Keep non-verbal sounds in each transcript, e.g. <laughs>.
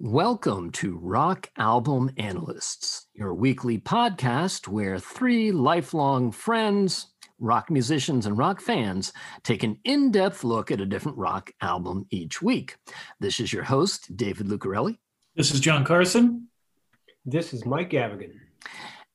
Welcome to Rock Album Analysts, your weekly podcast where three lifelong friends, rock musicians, and rock fans take an in depth look at a different rock album each week. This is your host, David Lucarelli. This is John Carson. This is Mike Gavigan.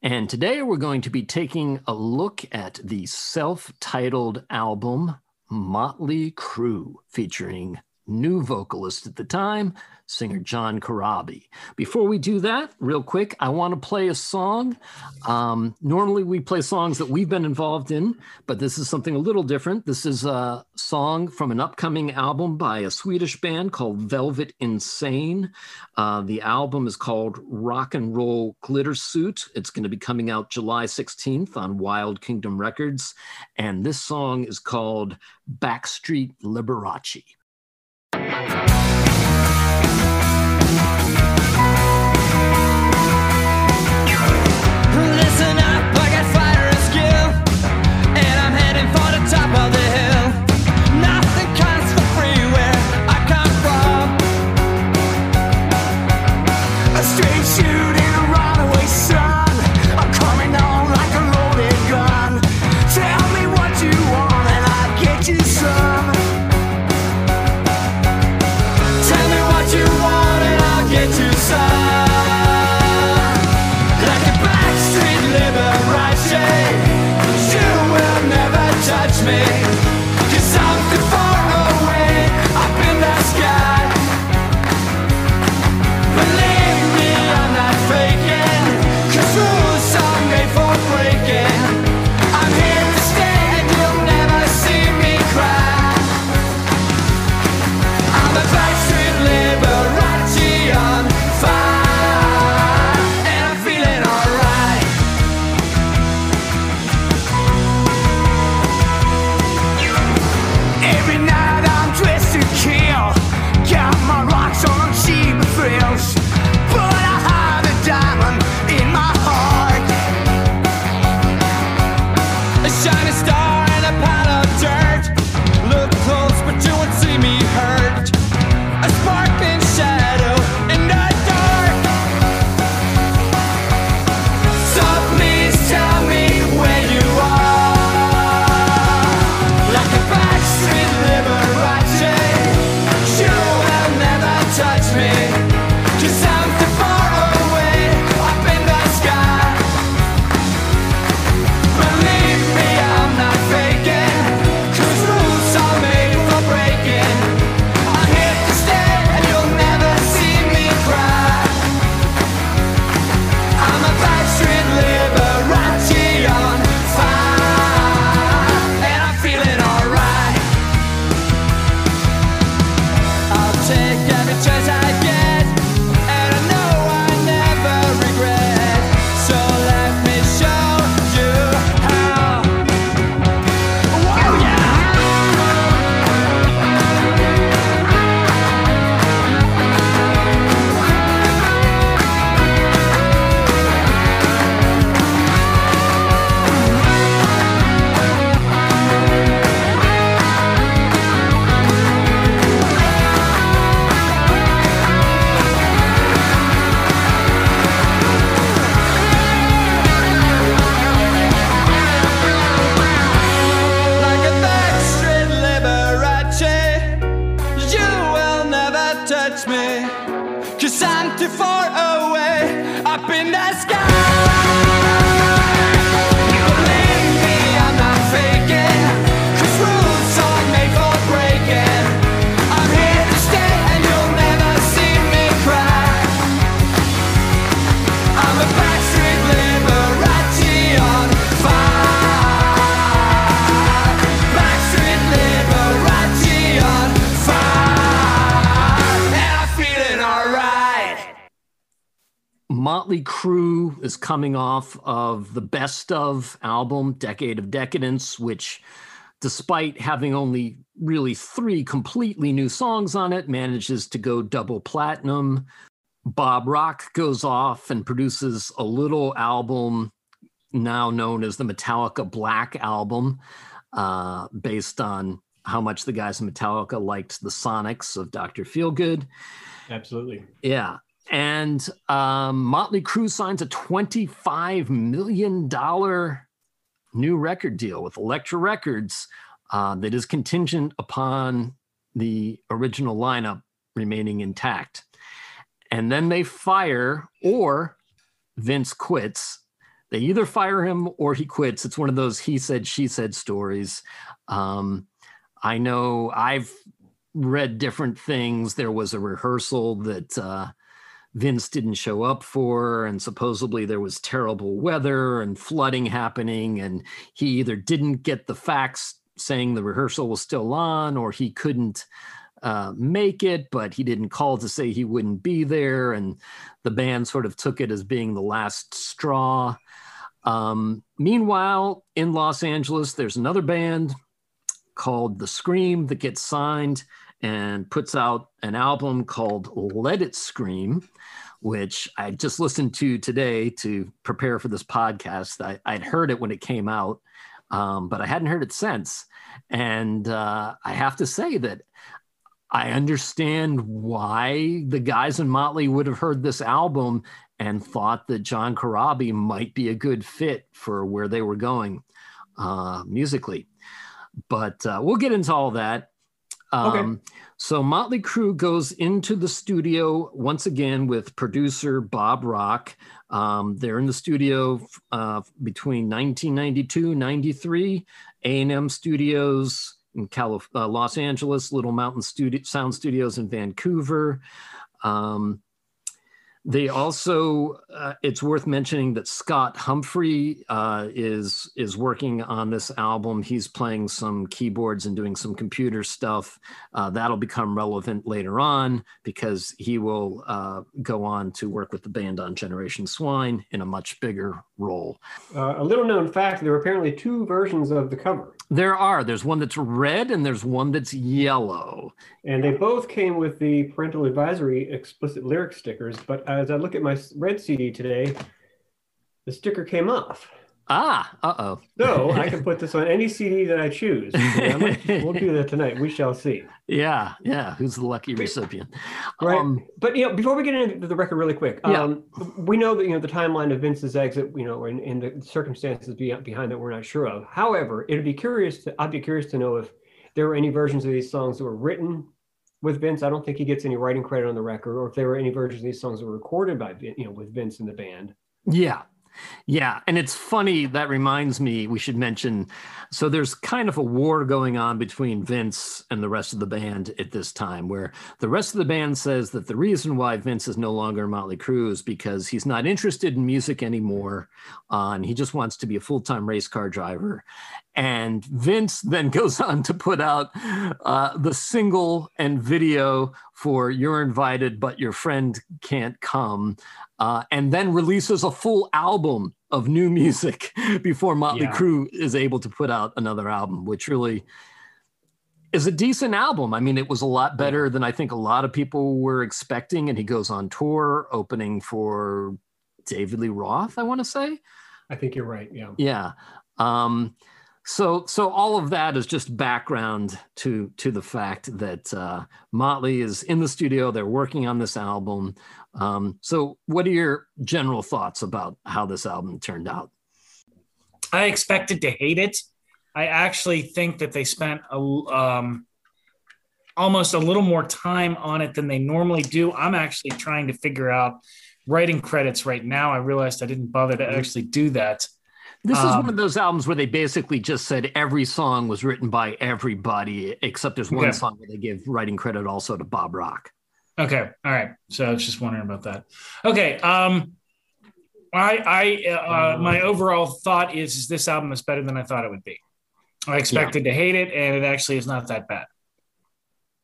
And today we're going to be taking a look at the self titled album Motley Crue, featuring new vocalist at the time, singer John Corabi. Before we do that, real quick, I want to play a song. Um, normally, we play songs that we've been involved in, but this is something a little different. This is a song from an upcoming album by a Swedish band called Velvet Insane. Uh, the album is called Rock and Roll Glitter Suit. It's going to be coming out July 16th on Wild Kingdom Records. And this song is called Backstreet Liberace. Motley coming off of the best of album, Decade of Decadence, which, despite having only really three completely new songs on it, manages to go double platinum. Bob Rock goes off and produces a little album now known as the Metallica Black Album, uh, based on how much the guys in Metallica liked the Sonics of Dr. Feelgood. Absolutely. Yeah. And um, Motley Crue signs a $25 million new record deal with Elektra Records uh, that is contingent upon the original lineup remaining intact. And then they fire, or Vince quits. They either fire him or he quits. It's one of those he said, she said stories. Um, I know I've read different things. There was a rehearsal that uh, Vince didn't show up for, and supposedly there was terrible weather and flooding happening, and he either didn't get the facts saying the rehearsal was still on, or he couldn't uh, make it, but he didn't call to say he wouldn't be there, and the band sort of took it as being the last straw. Um, meanwhile, in Los Angeles, there's another band called The Scream that gets signed and puts out an album called Let It Scream, which I just listened to today to prepare for this podcast. I, would heard it when it came out, um, but I hadn't heard it since. And uh, I have to say that I understand why the guys in Motley would have heard this album and thought that John Corabi might be a good fit for where they were going uh, musically. But uh, we'll get into all that. Um, okay. So Motley Crue goes into the studio once again with producer Bob Rock. Um, they're in the studio uh, between 1992 93, A&M Studios in Calif- uh, Los Angeles, Little Mountain Studio- Sound Studios in Vancouver. Um, they also, uh, it's worth mentioning that Scott Humphrey uh, is is working on this album. He's playing some keyboards and doing some computer stuff. Uh, that'll become relevant later on because he will uh, go on to work with the band on Generation Swine in a much bigger role. Uh, a little known fact: there are apparently two versions of the cover. There are. There's one that's red and there's one that's yellow. And they both came with the parental advisory explicit lyric stickers. But as I look at my red CD today, the sticker came off. Ah, uh oh. So I can <laughs> put this on any CD that I choose. We'll do that tonight. We shall see. <laughs> Yeah, yeah. Who's the lucky recipient? Right. Um, but you know, before we get into the record, really quick, yeah. um, we know that you know the timeline of Vince's exit, you know, and, and the circumstances behind that we're not sure of. However, it'd be curious. To, I'd be curious to know if there were any versions of these songs that were written with Vince. I don't think he gets any writing credit on the record, or if there were any versions of these songs that were recorded by you know with Vince in the band. Yeah, yeah, and it's funny that reminds me we should mention so there's kind of a war going on between Vince and the rest of the band at this time where the rest of the band says that the reason why Vince is no longer Motley Crue is because he's not interested in music anymore uh, and he just wants to be a full-time race car driver. And Vince then <laughs> goes on to put out uh, the single and video for You're Invited, but Your Friend Can't Come, uh, and then releases a full album of new music <laughs> before Motley yeah. Crue is able to put out another album, which really is a decent album. I mean, it was a lot better than I think a lot of people were expecting. And he goes on tour opening for David Lee Roth, I want to say. I think you're right. Yeah. Yeah. Um, so so all of that is just background to to the fact that uh, Motley is in the studio. They're working on this album. Um, so, what are your general thoughts about how this album turned out? I expected to hate it. I actually think that they spent a, um, almost a little more time on it than they normally do. I'm actually trying to figure out writing credits right now. I realized I didn't bother to actually do that. This is um, one of those albums where they basically just said every song was written by everybody, except there's one okay. song where they give writing credit also to Bob Rock. Okay, all right. So I was just wondering about that. Okay, um, I, I, uh, my overall thought is, is this album is better than I thought it would be. I expected yeah. to hate it, and it actually is not that bad.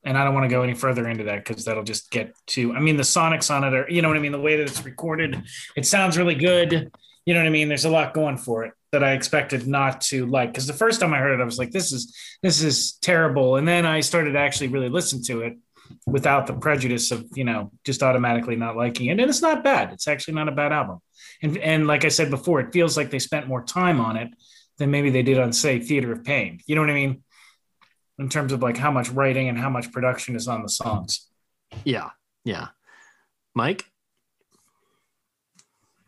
And I don't want to go any further into that because that'll just get too. I mean, the sonics on it are, you know what I mean. The way that it's recorded, it sounds really good you know what I mean? There's a lot going for it that I expected not to like. Because the first time I heard it, I was like, "This is this is terrible," and then I started to actually really listen to it without the prejudice of you know just automatically not liking it. And it's not bad. It's actually not a bad album. And and like I said before, it feels like they spent more time on it than maybe they did on say Theater of Pain. You know what I mean? in terms of like how much writing and how much production is on the songs. Yeah, yeah. Mike.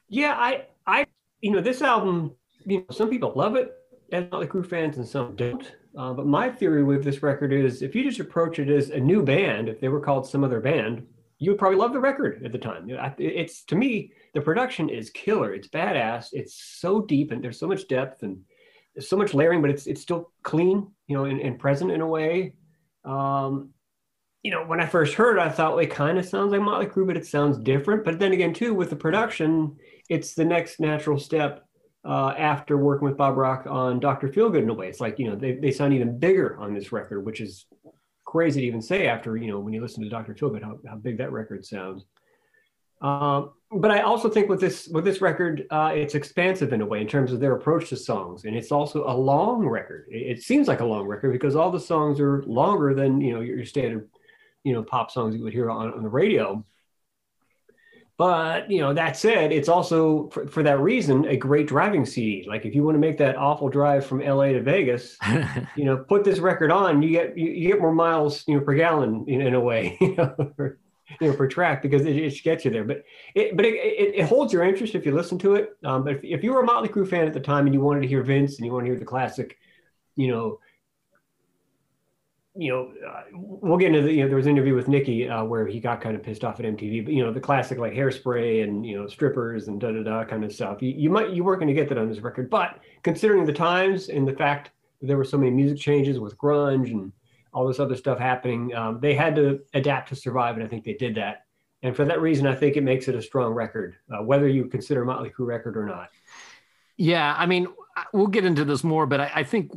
Yeah, I, I, you know, this album. You know, some people love it as Motley Crue fans, and some don't. Uh, but my theory with this record is, if you just approach it as a new band, if they were called some other band, you would probably love the record at the time. It's to me, the production is killer. It's badass. It's so deep, and there's so much depth, and there's so much layering, but it's it's still clean, you know, and, and present in a way. Um, you know, when I first heard it, I thought well, it kind of sounds like Motley Crue, but it sounds different. But then again, too, with the production, it's the next natural step uh, after working with Bob Rock on Dr. Feelgood in a way. It's like, you know, they, they sound even bigger on this record, which is crazy to even say after, you know, when you listen to Dr. Feelgood, how, how big that record sounds. Um, but I also think with this with this record, uh, it's expansive in a way in terms of their approach to songs, and it's also a long record. It, it, seems like a long record because all the songs are longer than you know your, your standard, you know, pop songs you would hear on, on the radio. But you know, that said, it's also for, for, that reason a great driving CD. Like if you want to make that awful drive from LA to Vegas, <laughs> you know, put this record on, you get you, you get more miles, you know, per gallon in, in a way, <laughs> you know, for, you know, per track because it, it gets you there. But it but it, it, it, holds your interest if you listen to it. Um, but if, if you were a Motley Crue fan at the time and you wanted to hear Vince and you want to hear the classic, you know, you know, uh, we'll get into the, you know, there was an interview with Nikki uh, where he got kind of pissed off at MTV, but you know, the classic like hairspray and, you know, strippers and da da da kind of stuff. You, you might, you weren't going to get that on this record, but considering the times and the fact that there were so many music changes with grunge and all this other stuff happening, um, they had to adapt to survive. And I think they did that. And for that reason, I think it makes it a strong record, uh, whether you consider Motley Crue record or not. Yeah. I mean, we'll get into this more, but I, I think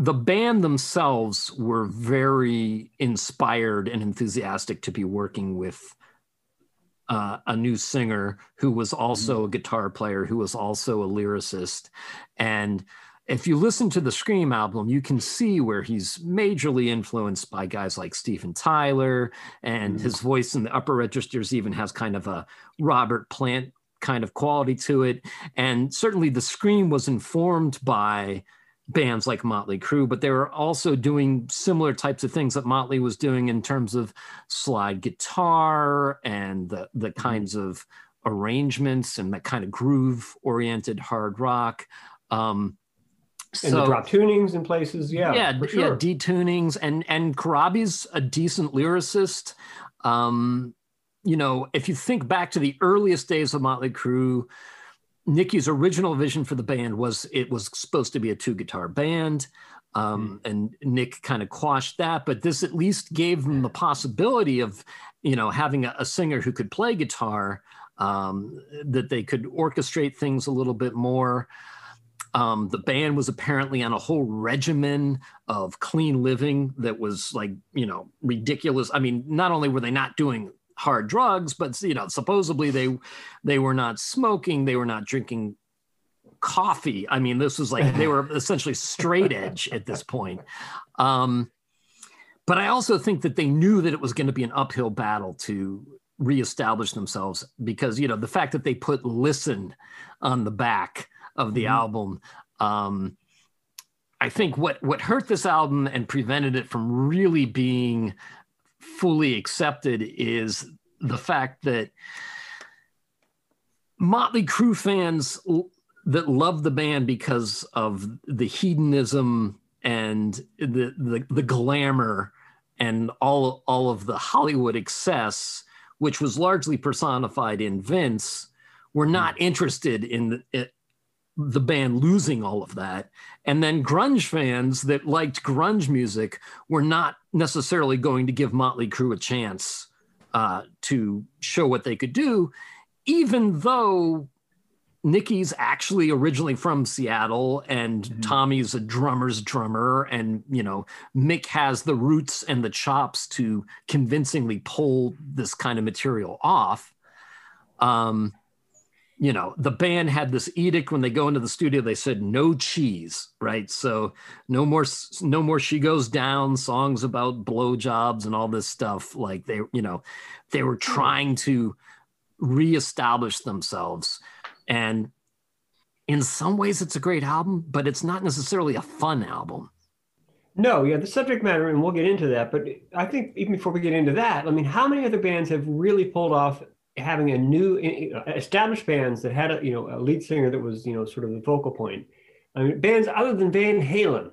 the band themselves were very inspired and enthusiastic to be working with uh, a new singer who was also mm-hmm. a guitar player, who was also a lyricist. And if you listen to the Scream album, you can see where he's majorly influenced by guys like Steven Tyler, and mm. his voice in the upper registers even has kind of a Robert Plant kind of quality to it. And certainly the Scream was informed by bands like Motley Crue, but they were also doing similar types of things that Motley was doing in terms of slide guitar and the the mm-hmm. kinds of arrangements and that kind of groove oriented hard rock. Um, and the drop tunings in places, yeah, yeah, sure. yeah, detunings, and and Corabi's a decent lyricist. Um, you know, if you think back to the earliest days of Motley Crue, Nikki's original vision for the band was it was supposed to be a two guitar band. Um, mm. And Nick kind of quashed that, but this at least gave them the possibility of, you know, having a, a singer who could play guitar, um, that they could orchestrate things a little bit more. Um, the band was apparently on a whole regimen of clean living that was like, you know, ridiculous. I mean, not only were they not doing hard drugs, but you know, supposedly they they were not smoking, they were not drinking coffee. I mean, this was like they were essentially straight edge at this point. Um, but I also think that they knew that it was going to be an uphill battle to reestablish themselves because you know the fact that they put "Listen" on the back of the mm-hmm. album. Um, I think what what hurt this album and prevented it from really being fully accepted is the fact that Motley Crue fans that love the band because of the hedonism and the, the, the glamour and all all of the Hollywood excess, which was largely personified in Vince, were not hmm. interested in the, band losing all of that. And then grunge fans that liked grunge music were not necessarily going to give Motley Crue a chance uh, to show what they could do, even though Nikki's actually originally from Seattle and mm-hmm. Tommy's a drummer's drummer and you know Mick has the roots and the chops to convincingly pull this kind of material off. Um, you know, the band had this edict when they go into the studio. They said no cheese, right? So no more, no more. She goes down. Songs about blowjobs and all this stuff. Like they, you know, they were hmm. trying to reestablish themselves, and in some ways, it's a great album, but it's not necessarily a fun album. No, yeah, the subject matter, and we'll get into that. But I think even before we get into that, I mean, how many other bands have really pulled off having a new established bands that had a you know a lead singer that was you know sort of the focal point? I mean, bands other than Van Halen,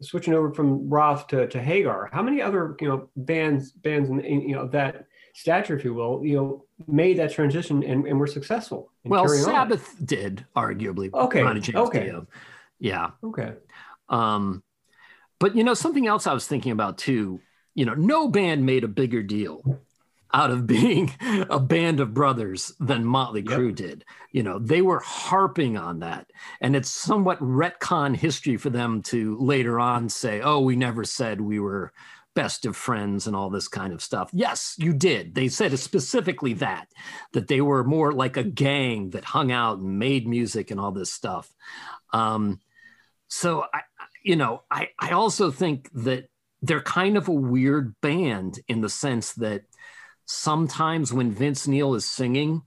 switching over from Roth to, to Hagar. How many other you know bands bands in, in you know that stature, if you will, you know, made that transition and, and were successful. well, Sabbath on. did arguably. Okay. okay. Dio. Yeah. Okay. Um, but you know something else I was thinking about too. You know, no band made a bigger deal out of being a band of brothers than Motley Crue did. You know, they were harping on that. And it's somewhat retcon history for them to later on say, oh, we never said we were best of friends and all this kind of stuff. Yes, you did. They said specifically that, that they were more like a gang that hung out and made music and all this stuff. Um, so I, you know, I, I also think that they're kind of a weird band in the sense that sometimes when Vince Neil is singing,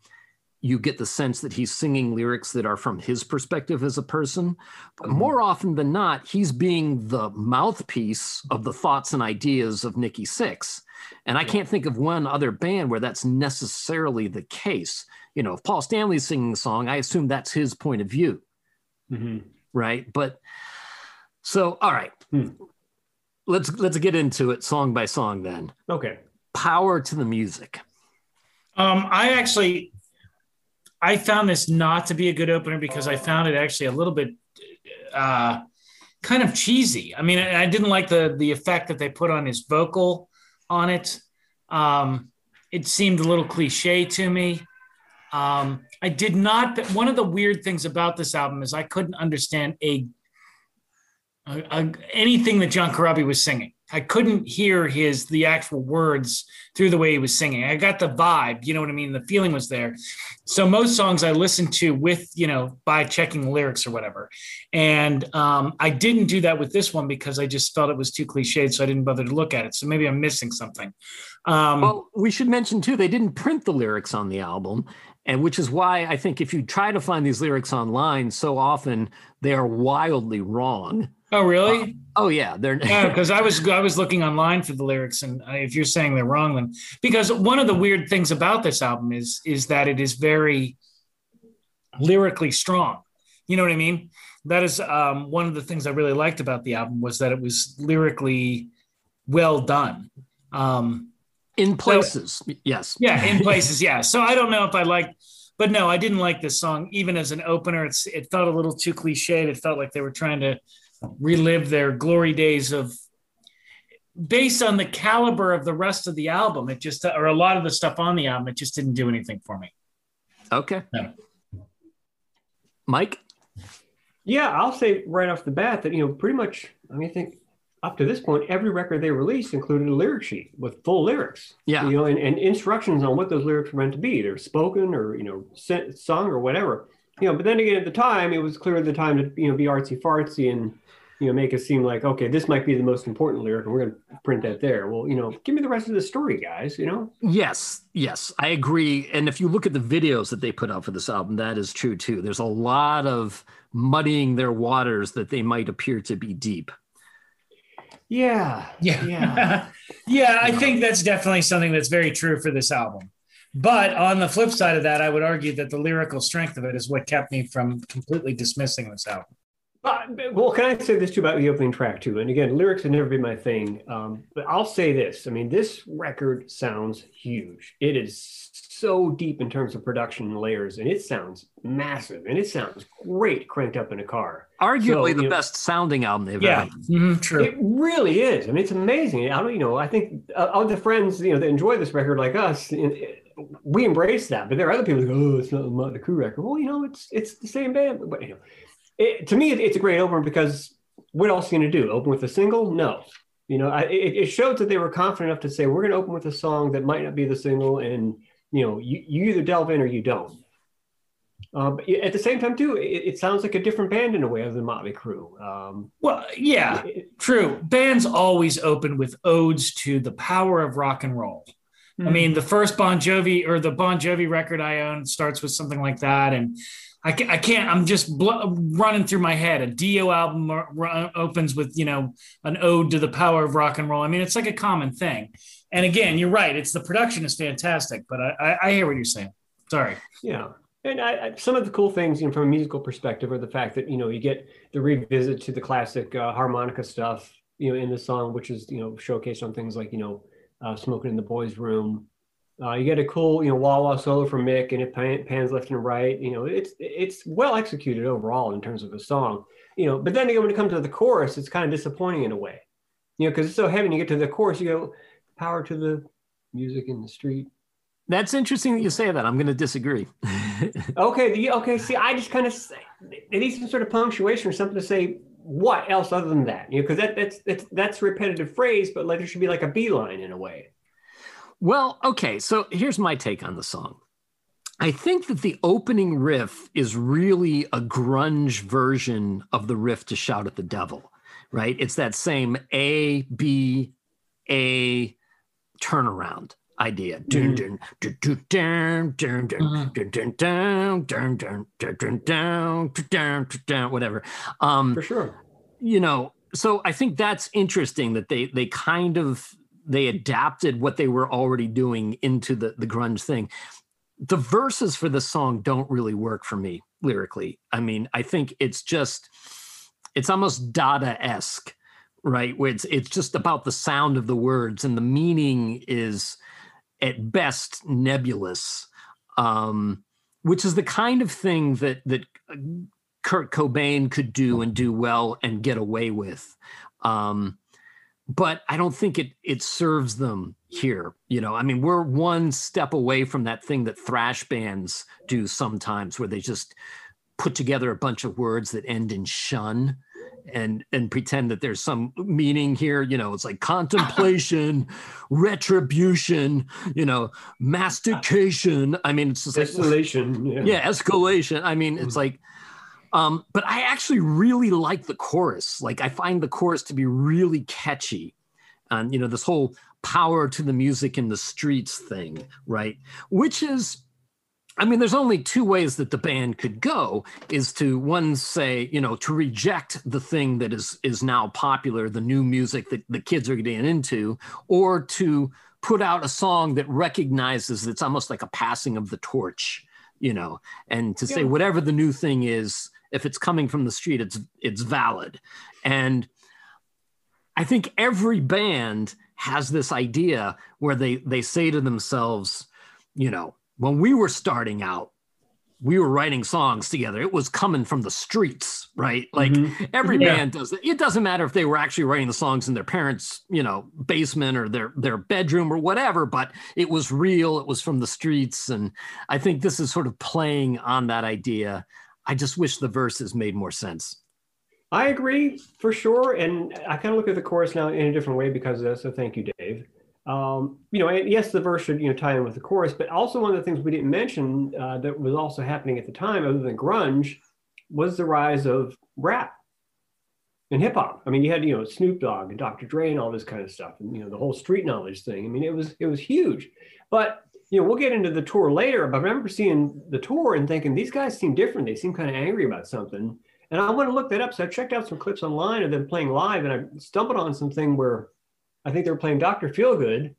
you get the sense that he's singing lyrics that are from his perspective as a person. But mm-hmm. more often than not, he's being the mouthpiece of the thoughts and ideas of Nikki Sixx. And I can't think of one other band where that's necessarily the case. You know, if Paul Stanley's singing a song, I assume that's his point of view. Mm-hmm. Right. But so, all right. Hmm. Let's let's get into it song by song then. Okay. Power to the music. Um, I actually I found this not to be a good opener because I found it actually a little bit uh, kind of cheesy. I mean, I didn't like the the effect that they put on his vocal on it. Um, it seemed a little cliche to me. Um, I did not. One of the weird things about this album is I couldn't understand a, a, a anything that John Corabi was singing. I couldn't hear his the actual words through the way he was singing. I got the vibe, you know what I mean? The feeling was there. So most songs I listened to with, you know, by checking lyrics or whatever. And um, I didn't do that with this one because I just felt it was too cliched, so I didn't bother to look at it. So maybe I'm missing something. Um, well, we should mention too, they didn't print the lyrics on the album. And which is why I think if you try to find these lyrics online, so often they are wildly wrong. Oh, really? Um, oh, yeah. They're because <laughs> I was I was looking online for the lyrics, and if you're saying they're wrong, then because one of the weird things about this album is is that it is very lyrically strong. You know what I mean? That is um, one of the things I really liked about the album was that it was lyrically well done. Um, in places, so, yes. Yeah, in places, yeah. So I don't know if I like, but no, I didn't like this song even as an opener. It's it felt a little too cliched. It felt like they were trying to relive their glory days of based on the caliber of the rest of the album it just or a lot of the stuff on the album it just didn't do anything for me. Okay. No. mike? Yeah i'll say right off the bat that you know pretty much i mean i think up to this point every record they released included a lyric sheet with full lyrics. Yeah. You know and, and instructions on what those lyrics were meant to be they're spoken or you know sung or whatever. You know but then again at the time it was clear at the time to you know be artsy fartsy and you know, make it seem like, okay, this might be the most important lyric and we're going to print that there. Well, you know, give me the rest of the story, guys, you know? Yes, yes, I agree. And if you look at the videos that they put out for this album, that is true too. There's a lot of muddying their waters that they might appear to be deep. Yeah. Yeah. Yeah. <laughs> yeah, I think that's definitely something that's very true for this album. But on the flip side of that, I would argue that the lyrical strength of it is what kept me from completely dismissing this album. Uh, well, can I say this too about the opening track too? And again, lyrics have never been my thing, um, but I'll say this. I mean, this record sounds huge. It is so deep in terms of production and layers, and it sounds massive, and it sounds great cranked up in a car. Arguably so, the know, best sounding album they've yeah, ever. Mm-hmm, true. It really is. I mean, it's amazing. I don't, you know, I think uh, of the friends, you know, that enjoy this record like us. we embrace that, but there are other people who go, "Oh, it's not the Crue record." Well, you know, it's it's the same band, but you know, it, to me, it's a great opener because what else are you going to do? Open with a single? No. You know, I, it, it showed that they were confident enough to say, we're going to open with a song that might not be the single, and, you know, you, you either delve in or you don't. Uh, but at the same time, too, it, it, sounds like a different band in a way other than Motley Crue. Um, well, yeah, it, true. Bands always open with odes to the power of rock and roll. Mm-hmm. I mean, the first Bon Jovi or the Bon Jovi record I own starts with something like that, and I can't, I can't I'm just bl- running through my head. A Dio album r- r- opens with, you know, an ode to the power of rock and roll. I mean, it's like a common thing. And again, you're right. It's the production is fantastic, but I, I, I hear what you're saying. Sorry. Yeah. And I, I, some of the cool things, you know, from a musical perspective, are the fact that you know you get the revisit to the classic uh, harmonica stuff, you know, in the song, which is you know showcased on things like you know, uh, "Smoking in the Boys' Room," Uh, you get a cool, you know, wah wah solo from Mick, and it pan, pans left and right. You know, it's it's well executed overall in terms of a song. You know, but then again, when it comes to the chorus, it's kind of disappointing in a way. You know, because it's so heavy. And you get to the chorus, you go, "Power to the music in the street." That's interesting that you say that. I'm going to disagree. <laughs> okay, the, okay. See, I just kind of it needs some sort of punctuation or something to say what else other than that. You know, because that that's that's that's repetitive phrase, but like there should be like a beeline in a way. Well, okay. So here's my take on the song. I think that the opening riff is really a grunge version of the riff to Shout at the Devil, right? It's that same A, B, A turnaround idea. Whatever. Um, For sure. You know, so I think that's interesting that they they kind of they adapted what they were already doing into the the grunge thing. The verses for the song don't really work for me lyrically. I mean, I think it's just it's almost Dada esque, right? Where it's it's just about the sound of the words and the meaning is at best nebulous, um, which is the kind of thing that that Kurt Cobain could do and do well and get away with. Um, but I don't think it it serves them here. You know, I mean, we're one step away from that thing that thrash bands do sometimes, where they just put together a bunch of words that end in shun and and pretend that there's some meaning here you know it's like contemplation <laughs> retribution you know mastication i mean it's just escalation like, yeah. yeah escalation i mean it's mm. like um, but I actually really like the chorus. Like I find the chorus to be really catchy. And you know, this whole power to the music in the streets thing, right? Which is I mean, there's only two ways that the band could go is to one say, you know, to reject the thing that is is now popular, the new music that the kids are getting into, or to put out a song that recognizes it's almost like a passing of the torch, you know, and to yeah. say whatever the new thing is, if it's coming from the street, it's it's valid. And I think every band has this idea where they they say to themselves, you know, when we were starting out, we were writing songs together. It was coming from the streets, right? Like mm-hmm. every yeah. band does it. It doesn't matter if they were actually writing the songs in their parents', you know, basement or their their bedroom or whatever, but it was real. It was from the streets, and I think this is sort of playing on that idea I just wish the verses made more sense. I agree for sure, and I kind of look at the chorus now in a different way because of that. So thank you, Dave. Um, you know, and yes, the verse should you know tie in with the chorus, but also one of the things we didn't mention uh, that was also happening at the time, other than grunge, was the rise of rap and hip hop. I mean, you had you know Snoop Dogg and Dr. Dre and all this kind of stuff, and you know the whole street knowledge thing. I mean, it was it was huge. But you know, we'll get into the tour later, but I remember seeing the tour and thinking these guys seem different. They seem kind of angry about something. And I want to look that up. So I checked out some clips online of them playing live and I stumbled on something where I think they were playing Dr. Feelgood.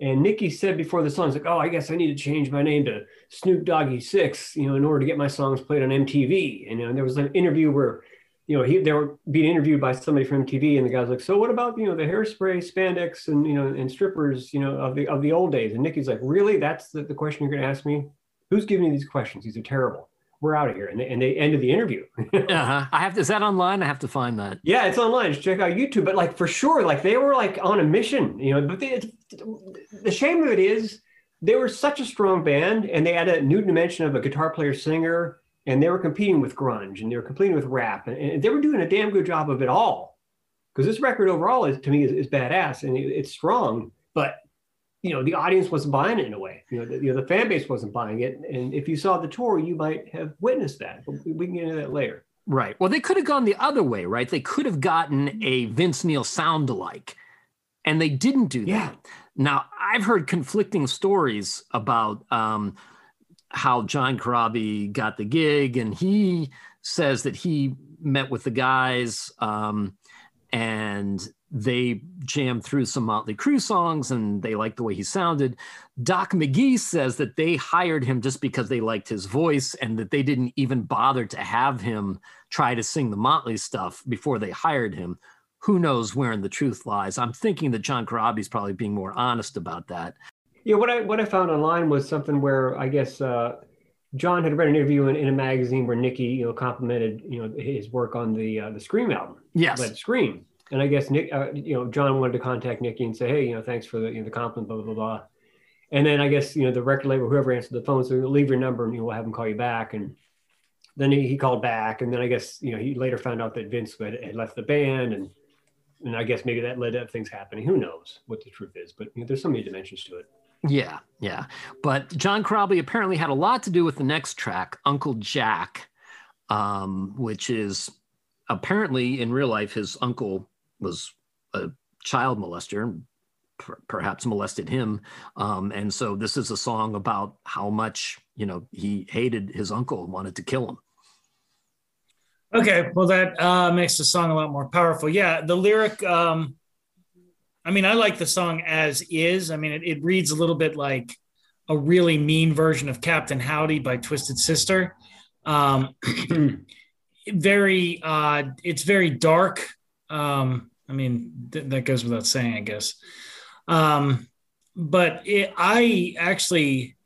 And Nikki said before the song, like, oh, I guess I need to change my name to Snoop Doggy Six, you know, in order to get my songs played on MTV. And, you know, there was an interview where you know, he they were being interviewed by somebody from MTV, and the guy's like, "So what about you know the hairspray, spandex, and you know and strippers, you know of the of the old days?" And Nikki's like, "Really? That's the, the question you're going to ask me? Who's giving you these questions? These are terrible. We're out of here." And they, and they ended the interview. <laughs> uh-huh. I have to, is that online? I have to find that. Yeah, it's online. Just check out YouTube. But like for sure, like they were like on a mission, you know. But they, the shame of it is they were such a strong band, and they had a new dimension of a guitar player singer and they were competing with grunge and they were competing with rap and, and they were doing a damn good job of it all. Because this record overall is to me is, is badass and it, it's strong but you know the audience wasn't buying it in a way. You know, the, you know the fan base wasn't buying it and if you saw the tour you might have witnessed that but we can get into that later. Right. Well they could have gone the other way right? They could have gotten a vince neil sound alike and they didn't do that. Yeah. now i've heard conflicting stories about um, how John Corabi got the gig, and he says that he met with the guys um, and they jammed through some Motley Crue songs and they liked the way he sounded. Doc McGhee says that they hired him just because they liked his voice and that they didn't even bother to have him try to sing the Motley stuff before they hired him. Who knows wherein the truth lies? I'm thinking that John Corabi's probably being more honest about that. Yeah, what I what I found online was something where I guess uh, John had read an interview in, in, a magazine where Nikki, you know, complimented you know his work on the uh, the Scream album. Yes, Led Scream, and I guess Nick, uh, you know, John wanted to contact Nikki and say, hey, you know, thanks for the you know, the compliment, blah blah blah. And then I guess you know the record label, whoever answered the phone, so leave your number and you know, we'll have him call you back. And then he, he called back, and then I guess you know he later found out that Vince had, had left the band, and and I guess maybe that led to things happening. Who knows what the truth is? But you know, there's so many dimensions to it. Yeah, yeah. But John Corabi apparently had a lot to do with the next track, Uncle Jack, um, which is apparently in real life his uncle was a child molester, per- perhaps molested him, um, and so this is a song about how much you know he hated his uncle and wanted to kill him. Okay, well that uh, makes the song a lot more powerful. Yeah, the lyric. Um, I mean, I like the song as is. I mean, it, it reads a little bit like a really mean version of Captain Howdy by Twisted Sister. Um, <clears throat> very, uh, it's very dark. Um, I mean, th- that goes without saying, I guess. Um, but it, I actually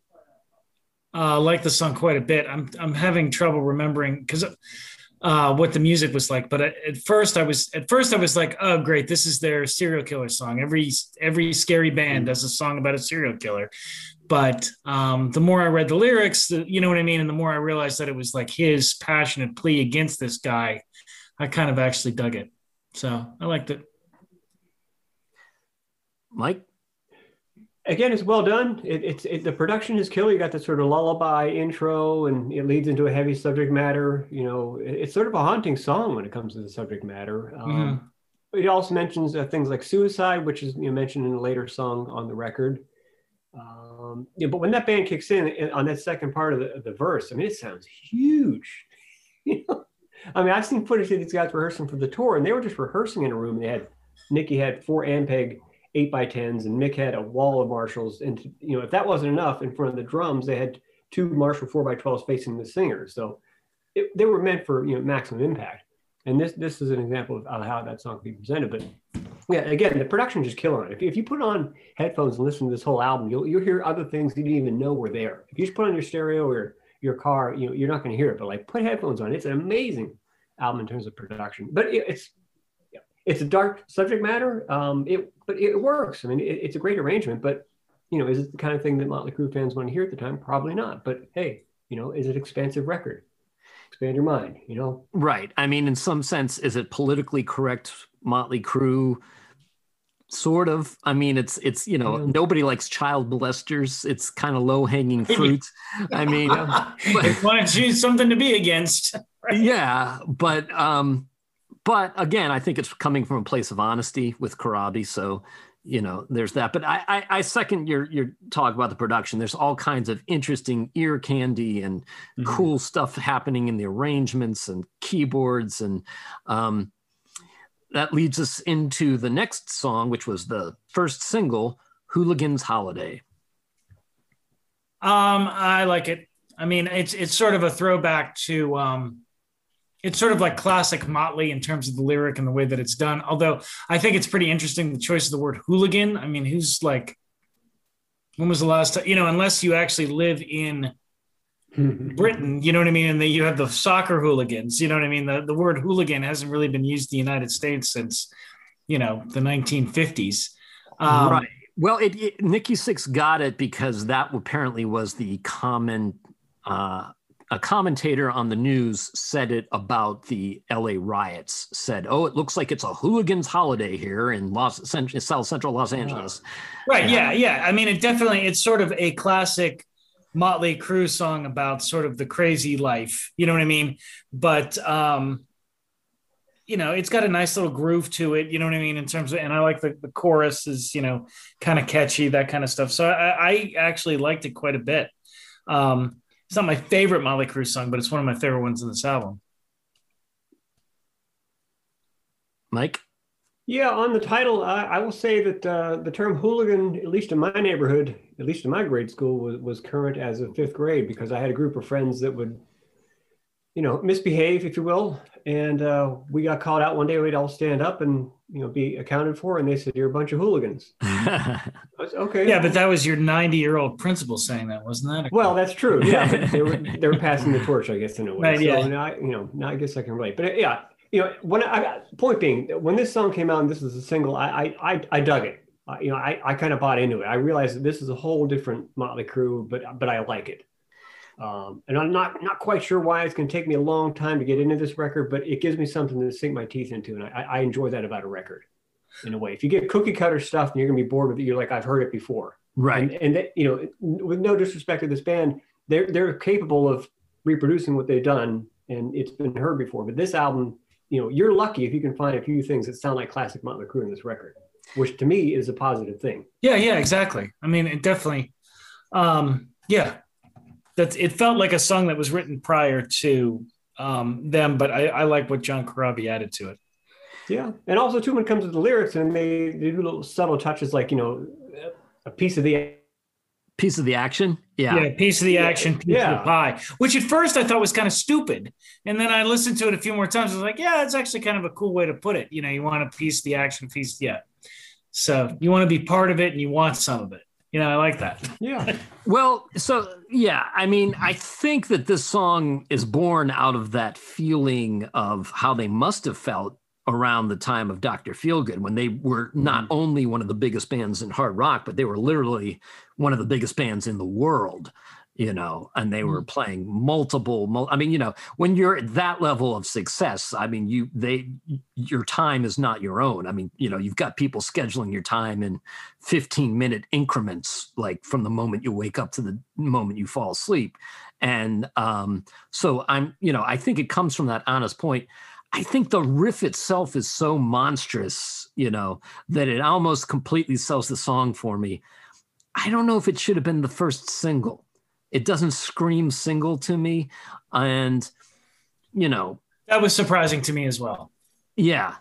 uh, like the song quite a bit. I'm I'm having trouble remembering because uh, what the music was like. But at, first, I was at first I was like, oh great, this is their serial killer song. Every every scary band does a song about a serial killer. But um, the more I read the lyrics, the, you know what I mean, and the more I realized that it was like his passionate plea against this guy, I kind of actually dug it. So I liked it. Mike again, it's well done. It, it's it, the production is killer. You got this sort of lullaby intro, and it leads into a heavy subject matter. You know, it, it's sort of a haunting song when it comes to the subject matter. Um, mm-hmm. It also mentions uh, things like suicide, which is you know, mentioned in a later song on the record. Um, yeah, but when that band kicks in on that second part of the, of the verse, I mean, it sounds huge. <laughs> you know? I mean, I've seen footage of these guys rehearsing for the tour, and they were just rehearsing in a room. They had Nikki had four Ampeg eight by tens, and Mick had a wall of Marshalls. And you know, if that wasn't enough, in front of the drums, they had two Marshall four by twelves facing the singers. So it, they were meant for you know maximum impact. And this this is an example of how that song can be presented. But yeah, again, the production just killing it. If, if you put on headphones and listen to this whole album, you'll you'll hear other things you didn't even know were there. If you just put on your stereo or your car, you know, you're not going to hear it. But like, put headphones on. It's an amazing album in terms of production. But it, it's it's a dark subject matter. Um, it but it works. I mean, it, it's a great arrangement. But you know, is it the kind of thing that Motley Crue fans want to hear at the time? Probably not. But hey, you know, is it expansive record? Expand your mind. You know, right? I mean, in some sense, is it politically correct? Motley Crue sort of i mean it's it's you know yeah. nobody likes child molesters it's kind of low hanging fruit i mean <laughs> but, want to choose something to be against right? <laughs> yeah but um but again, I think it's coming from a place of honesty with Corabi. So, you know, there's that. But I, I, I, second your your talk about the production. There's all kinds of interesting ear candy and mm-hmm. cool stuff happening in the arrangements and keyboards, and um, that leads us into the next song, which was the first single, "Hooligan's Holiday." Um, I like it. I mean, it's it's sort of a throwback to um, it's sort of like classic Motley in terms of the lyric and the way that it's done. Although I think it's pretty interesting the choice of the word hooligan. I mean, who's like, when was the last time, you know, unless you actually live in <laughs> Britain, you know what I mean? And then you have the soccer hooligans, you know what I mean? The, the word hooligan hasn't really been used in the United States since, you know, the 1950s. Um, right. Well, it, it, Nikki Sixx got it because that apparently was the common uh, a commentator on the news said it about the LA riots. Said, "Oh, it looks like it's a hooligans' holiday here in Los South Central Los Angeles." Right? Yeah, yeah. I mean, it definitely it's sort of a classic Motley Crue song about sort of the crazy life. You know what I mean? But um, you know, it's got a nice little groove to it. You know what I mean? In terms of, and I like the the chorus is you know kind of catchy, that kind of stuff. So I, I actually liked it quite a bit. Um, It's not my favorite Motley Crue song, but it's one of my favorite ones in this album. Mike? Yeah, on the title, I, I will say that uh, the term hooligan, at least in my neighborhood, at least in my grade school, was, was current as of fifth grade because I had a group of friends that would, you know, misbehave, if you will. And uh, we got called out one day. We'd all stand up and, you know, be accounted for. And they said, You're a bunch of hooligans. <laughs> was, okay. Yeah, but that was your 90 year old principal saying that, wasn't that? Well, that's true. Yeah. they, were, they were passing the torch, I guess, in a way. Right, so yeah. now, I- you know, now I guess I can relate. But yeah, you know, when I point being, when this song came out and this was a single, I I I, I dug it. Uh, you know, I, I kind of bought into it. I realized that this is a whole different Motley Crue, but but I like it. Um, and I'm not not quite sure why it's going to take me a long time to get into this record, but it gives me something to sink my teeth into, and I, I enjoy that about a record, in a way. If you get cookie cutter stuff and you're going to be bored with it, you're like, I've heard it before. right. And, and that, you know, with no disrespect to this band, they're they're capable of reproducing what they've done, and it's been heard before. But this album, you know, you're lucky if you can find a few things that sound like classic Motley Crue in this record, which to me is a positive thing. Yeah, yeah, exactly. I mean, it definitely, um, yeah, that's it felt like a song that was written prior to um, them, but I, I like what John Corabi added to it. Yeah, and also too when it comes to the lyrics, and they, they do little subtle touches like you know, a piece of the Piece of the action. Yeah. Yeah, piece of the action, piece of the pie, which at first I thought was kind of stupid. And then I listened to it a few more times. I was like, yeah, that's actually kind of a cool way to put it. You know, you want a piece of the action, piece, yeah. So you want to be part of it and you want some of it. You know, I like that. yeah. Well, so yeah, I mean, I think that this song is born out of that feeling of how they must have felt around the time of Dr. Feelgood when they were mm-hmm. not only one of the biggest bands in hard rock, but they were literally one of the biggest bands in the world, you know, and they were playing multiple, mul- I mean, you know, when you're at that level of success, I mean, you, they, your time is not your own. I mean, you know, you've got people scheduling your time in 15 minute increments, like from the moment you wake up to the moment you fall asleep. And um, so I'm, you know, I think it comes from that honest point. I think the riff itself is so monstrous, you know, that it almost completely sells the song for me. I don't know if it should have been the first single. It doesn't scream single to me. And, you know, That was surprising to me as well. yeah.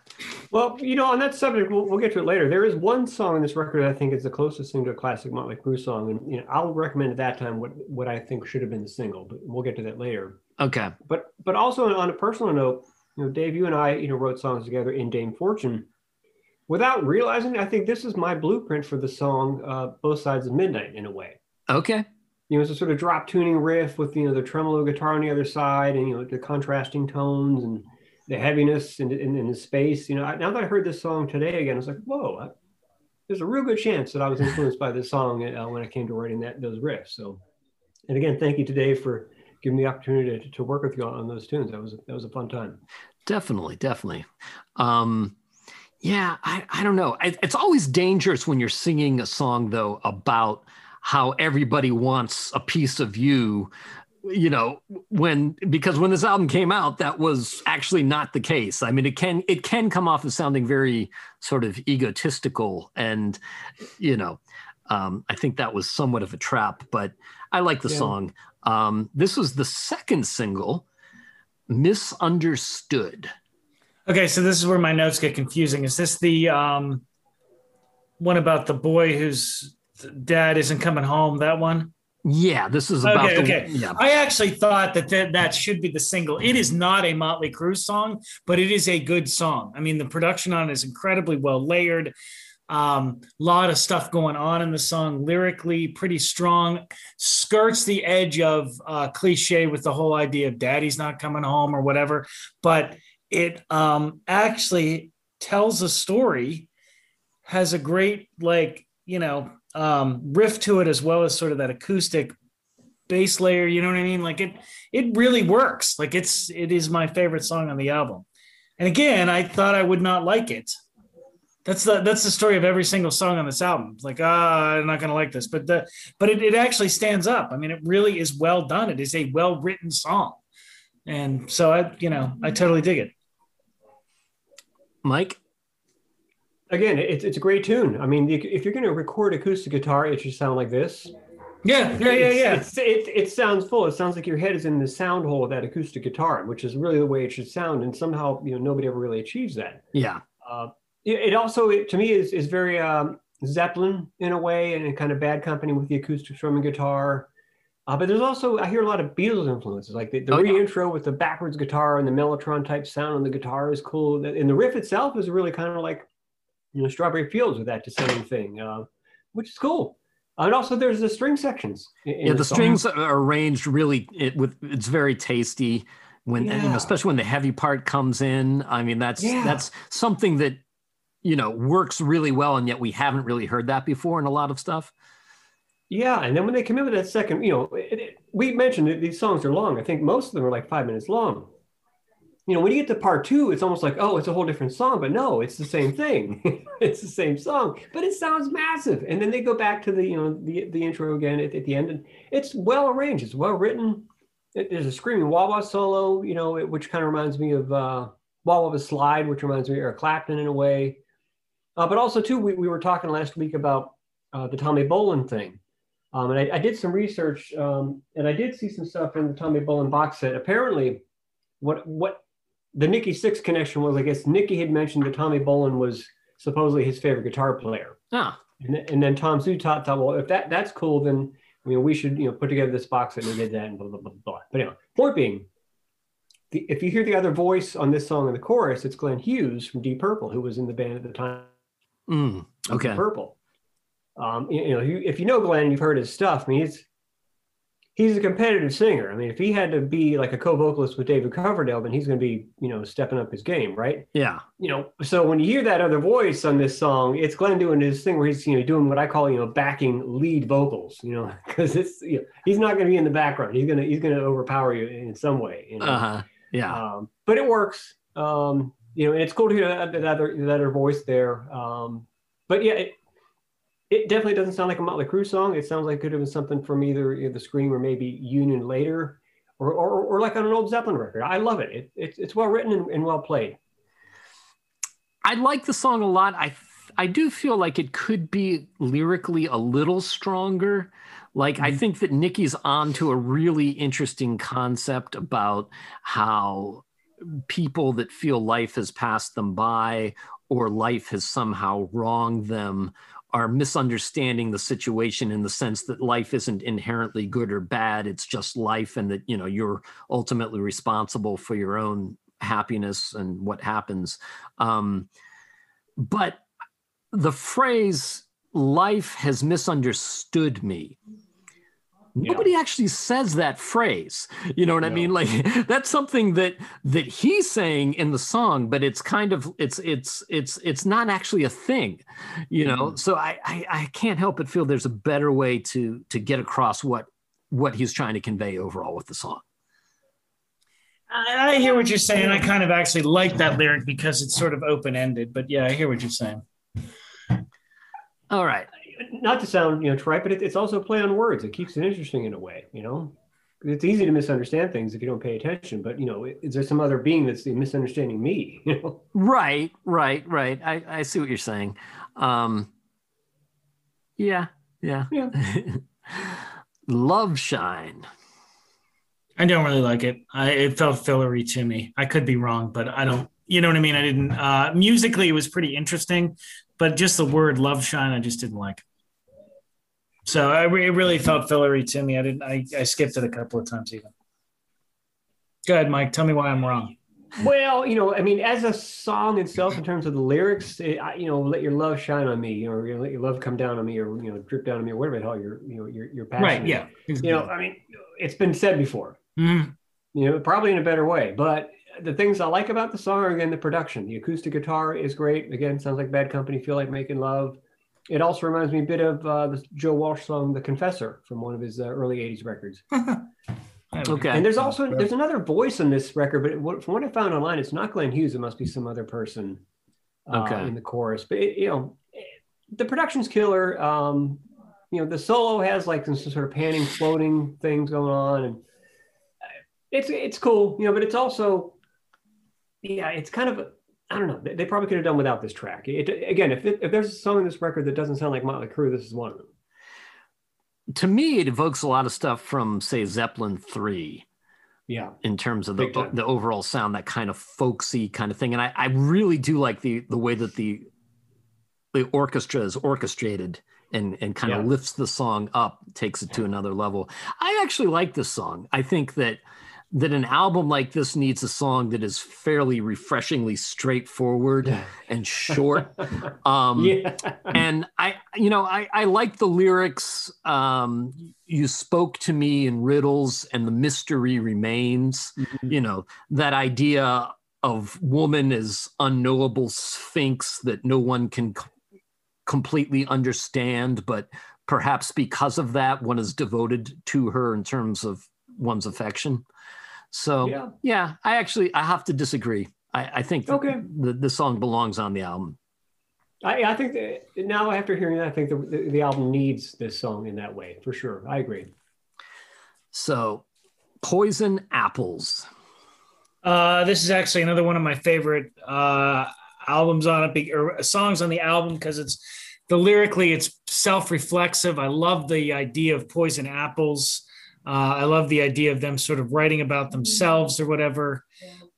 Well, you know, on that subject, we'll, we'll get to it later. There is one song in this record I think is the closest thing to a classic Motley Crue song, and you know, I'll recommend at that time what what I think should have been the single, but we'll get to that later. Okay. But but also on a personal note, you know, Dave, you and I, you know, wrote songs together in Dame Fortune. Without realizing, I think this is my blueprint for the song uh, "Both Sides of Midnight" in a way. Okay. You know, it's a sort of drop tuning riff with you know the tremolo guitar on the other side, and you know the contrasting tones and the heaviness and in, in, the space. You know, I, now that I heard this song today again, I was like, whoa, I, there's a real good chance that I was influenced by this song uh, when I came to writing that those riffs. So, and again, thank you today for giving me the opportunity to, to work with you on those tunes. That was that was a fun time. Definitely, definitely. Um, yeah, I, I don't know. I, it's always dangerous when you're singing a song, though, about how everybody wants a piece of you. You know, when because when this album came out, that was actually not the case. I mean, it can it can come off as sounding very sort of egotistical, and you know, um, I think that was somewhat of a trap. But I like the Yeah. song. Um, this was the second single misunderstood. Okay, so this is where my notes get confusing. Is this the um, one about the boy whose dad isn't coming home? That one? Yeah, this is about Okay, the okay. yeah. I actually thought that, that that should be the single. It is not a Motley Crue song, but it is a good song. I mean, the production on it is incredibly well layered. Um, a lot of stuff going on in the song lyrically, pretty strong. Skirts the edge of uh, cliche with the whole idea of daddy's not coming home or whatever, but it um, actually tells a story, has a great like you know um, riff to it as well as sort of that acoustic bass layer. You know what I mean? Like it, it really works. Like it's, it is my favorite song on the album. And again, I thought I would not like it. That's the that's the story of every single song on this album. It's like, ah, I'm not gonna like this, but the but it, it actually stands up. I mean, it really is well done. It is a well written song, and so I, you know, I totally dig it. Mike, Again, it's it's a great tune. I mean, if you're going to record acoustic guitar, it should sound like this. Yeah, yeah, yeah, yeah. It's, it, it sounds full. It sounds like your head is in the sound hole of that acoustic guitar, which is really the way it should sound. And somehow, you know, nobody ever really achieves that. Yeah. Uh, it, also, it, to me, is is very um, Zeppelin in a way, and kind of bad company with the acoustic strumming guitar. Uh, but there's also I hear a lot of Beatles influences, like the, the Oh, yeah. re-intro with the backwards guitar and the mellotron type sound on the guitar is cool. And the riff itself is really kind of like, you know, Strawberry Fields with that descending thing, uh, which is cool. And also, there's the string sections. yeah, the song. strings are arranged really it, with it's very tasty when and, you know, especially when the heavy part comes in. I mean, that's Yeah. that's something that you know works really well, and yet we haven't really heard that before in a lot of stuff. Yeah, and then when they come in with that second, you know, it, it, we mentioned that these songs are long. I think most of them are like five minutes long. You know, when you get to part two, it's almost like, oh, it's a whole different song, but no, it's the same thing. <laughs> it's the same song, but it sounds massive. And then they go back to the, you know, the the intro again at, at the end, and it's well arranged. It's well written. It- there's a screaming wah wah solo, you know, it- which kind of reminds me of uh, wah wah slide, which reminds me of Eric Clapton in a way. Uh, but also too, we, we were talking last week about uh, the Tommy Bolin thing. Um, and I, I did some research, um, and I did see some stuff in the Tommy Bolin box set. Apparently, what what the Nikki Sixx connection was, I guess Nicky had mentioned that Tommy Bolin was supposedly his favorite guitar player, Ah, and, th- and then Tom Zutaut thought, well, if that that's cool, then you know we should you know put together this box and we did that, and blah blah blah blah. But anyway, point being, the, if you hear the other voice on this song in the chorus, it's Glenn Hughes from Deep Purple, who was in the band at the time. mm, okay. Deep Purple. Um, you, you know, you, if you know Glenn and you've heard his stuff, I mean, he's he's a competitive singer. I mean, if he had to be like a co-vocalist with David Coverdale, then he's going to be, you know, stepping up his game, right? Yeah. You know, so when you hear that other voice on this song, it's Glenn doing his thing where he's, you know, doing what I call, you know, backing lead vocals, you know, <laughs> because it's, you know, he's not going to be in the background. He's gonna he's gonna overpower you in some way. You know? Uh huh. Yeah. um, but it works. Um, you know, and it's cool to hear that, that other that other voice there. Um, but yeah, it, it definitely doesn't sound like a Motley Crue song. It sounds like it could have been something from either you know, the Scream or maybe Union later, or, or or like on an old Zeppelin record. I love it. it it's it's well written and, and well played. I like the song a lot. I I do feel like it could be lyrically a little stronger. Like I mm-hmm. think that Nikki's onto a really interesting concept about how people that feel life has passed them by or life has somehow wronged them are misunderstanding the situation in the sense that life isn't inherently good or bad it's just life and that you know you're ultimately responsible for your own happiness and what happens. Um, but the phrase life has misunderstood me nobody actually says that phrase you know what i mean like <laughs> that's something that that he's saying in the song but it's kind of it's it's it's it's not actually a thing you know mm-hmm. so I, I i can't help but feel there's a better way to to get across what what he's trying to convey overall with the song I, I hear what you're saying. I kind of actually like that lyric because it's sort of open ended. But yeah, I hear what you're saying. all right Not to sound you know trite, but it, it's also a play on words. It keeps it interesting in a way. You know, it's easy to misunderstand things if you don't pay attention. But you know, is there some other being that's misunderstanding me? <laughs> You know. Right, right, right. I, I see what you're saying. Um, yeah, yeah. Yeah. <laughs> Love Shine. I don't really like it. I, it felt fillery to me. I could be wrong, but I don't. You know what I mean? I didn't. Uh, musically, it was pretty interesting, but just the word "love shine," I just didn't like. So I, re- it really felt fillery to me. I didn't. I, I skipped it a couple of times even. Go ahead, Mike. Tell me why I'm wrong. Well, you know, I mean, as a song itself, in terms of the lyrics, it, I, you know, let your love shine on me, or you know, let your love come down on me, or you know, drip down on me, or whatever the hell your, you know, your your passion. Right? Yeah. You know, I mean, it's been said before. Mhm. You know, probably in a better way, but the things I like about the song are again the production. The acoustic guitar is great. Again, sounds like Bad Company. Feel like making love. It also reminds me a bit of uh, the Joe Walsh song "The Confessor" from one of his uh, early '80s records. <laughs> Okay. And there's also there's another voice on this record, but what, from what I found online, it's not Glenn Hughes. It must be some other person uh, Okay. in the chorus. But it, you know, the production's killer. Um, you know, the solo has like some sort of panning, floating things going on, and it's it's cool. You know, but it's also yeah, it's kind of I don't know. They, they probably could have done without this track. It, again, if it, if there's a song in this record that doesn't sound like Motley Crue, this is one of them. to me, it evokes a lot of stuff from, say, Zeppelin 3. Yeah. In terms of the, the overall sound, that kind of folksy kind of thing. And I, I really do like the the way that the the orchestra is orchestrated and and kind yeah. of lifts the song up, takes it to another level. I actually like this song. I think that that an album like this needs a song that is fairly refreshingly straightforward and short. <laughs> Um, yeah. And I, you know, I, I like the lyrics. Um, you spoke to me in riddles, and the mystery remains. Mm-hmm. You know, that idea of woman as unknowable sphinx that no one can c- completely understand, but perhaps because of that, one is devoted to her in terms of one's affection. So yeah, yeah I actually I have to disagree. I, I think okay. the, the song belongs on the album. I, I think that now after hearing that, I think the, the, the album needs this song in that way for sure. I agree. So, Poison Apples. Uh, this is actually another one of my favorite uh, albums on it, or songs on the album because it's the lyrically it's self-reflexive. I love the idea of poison apples. Uh, I love the idea of them sort of writing about themselves or whatever.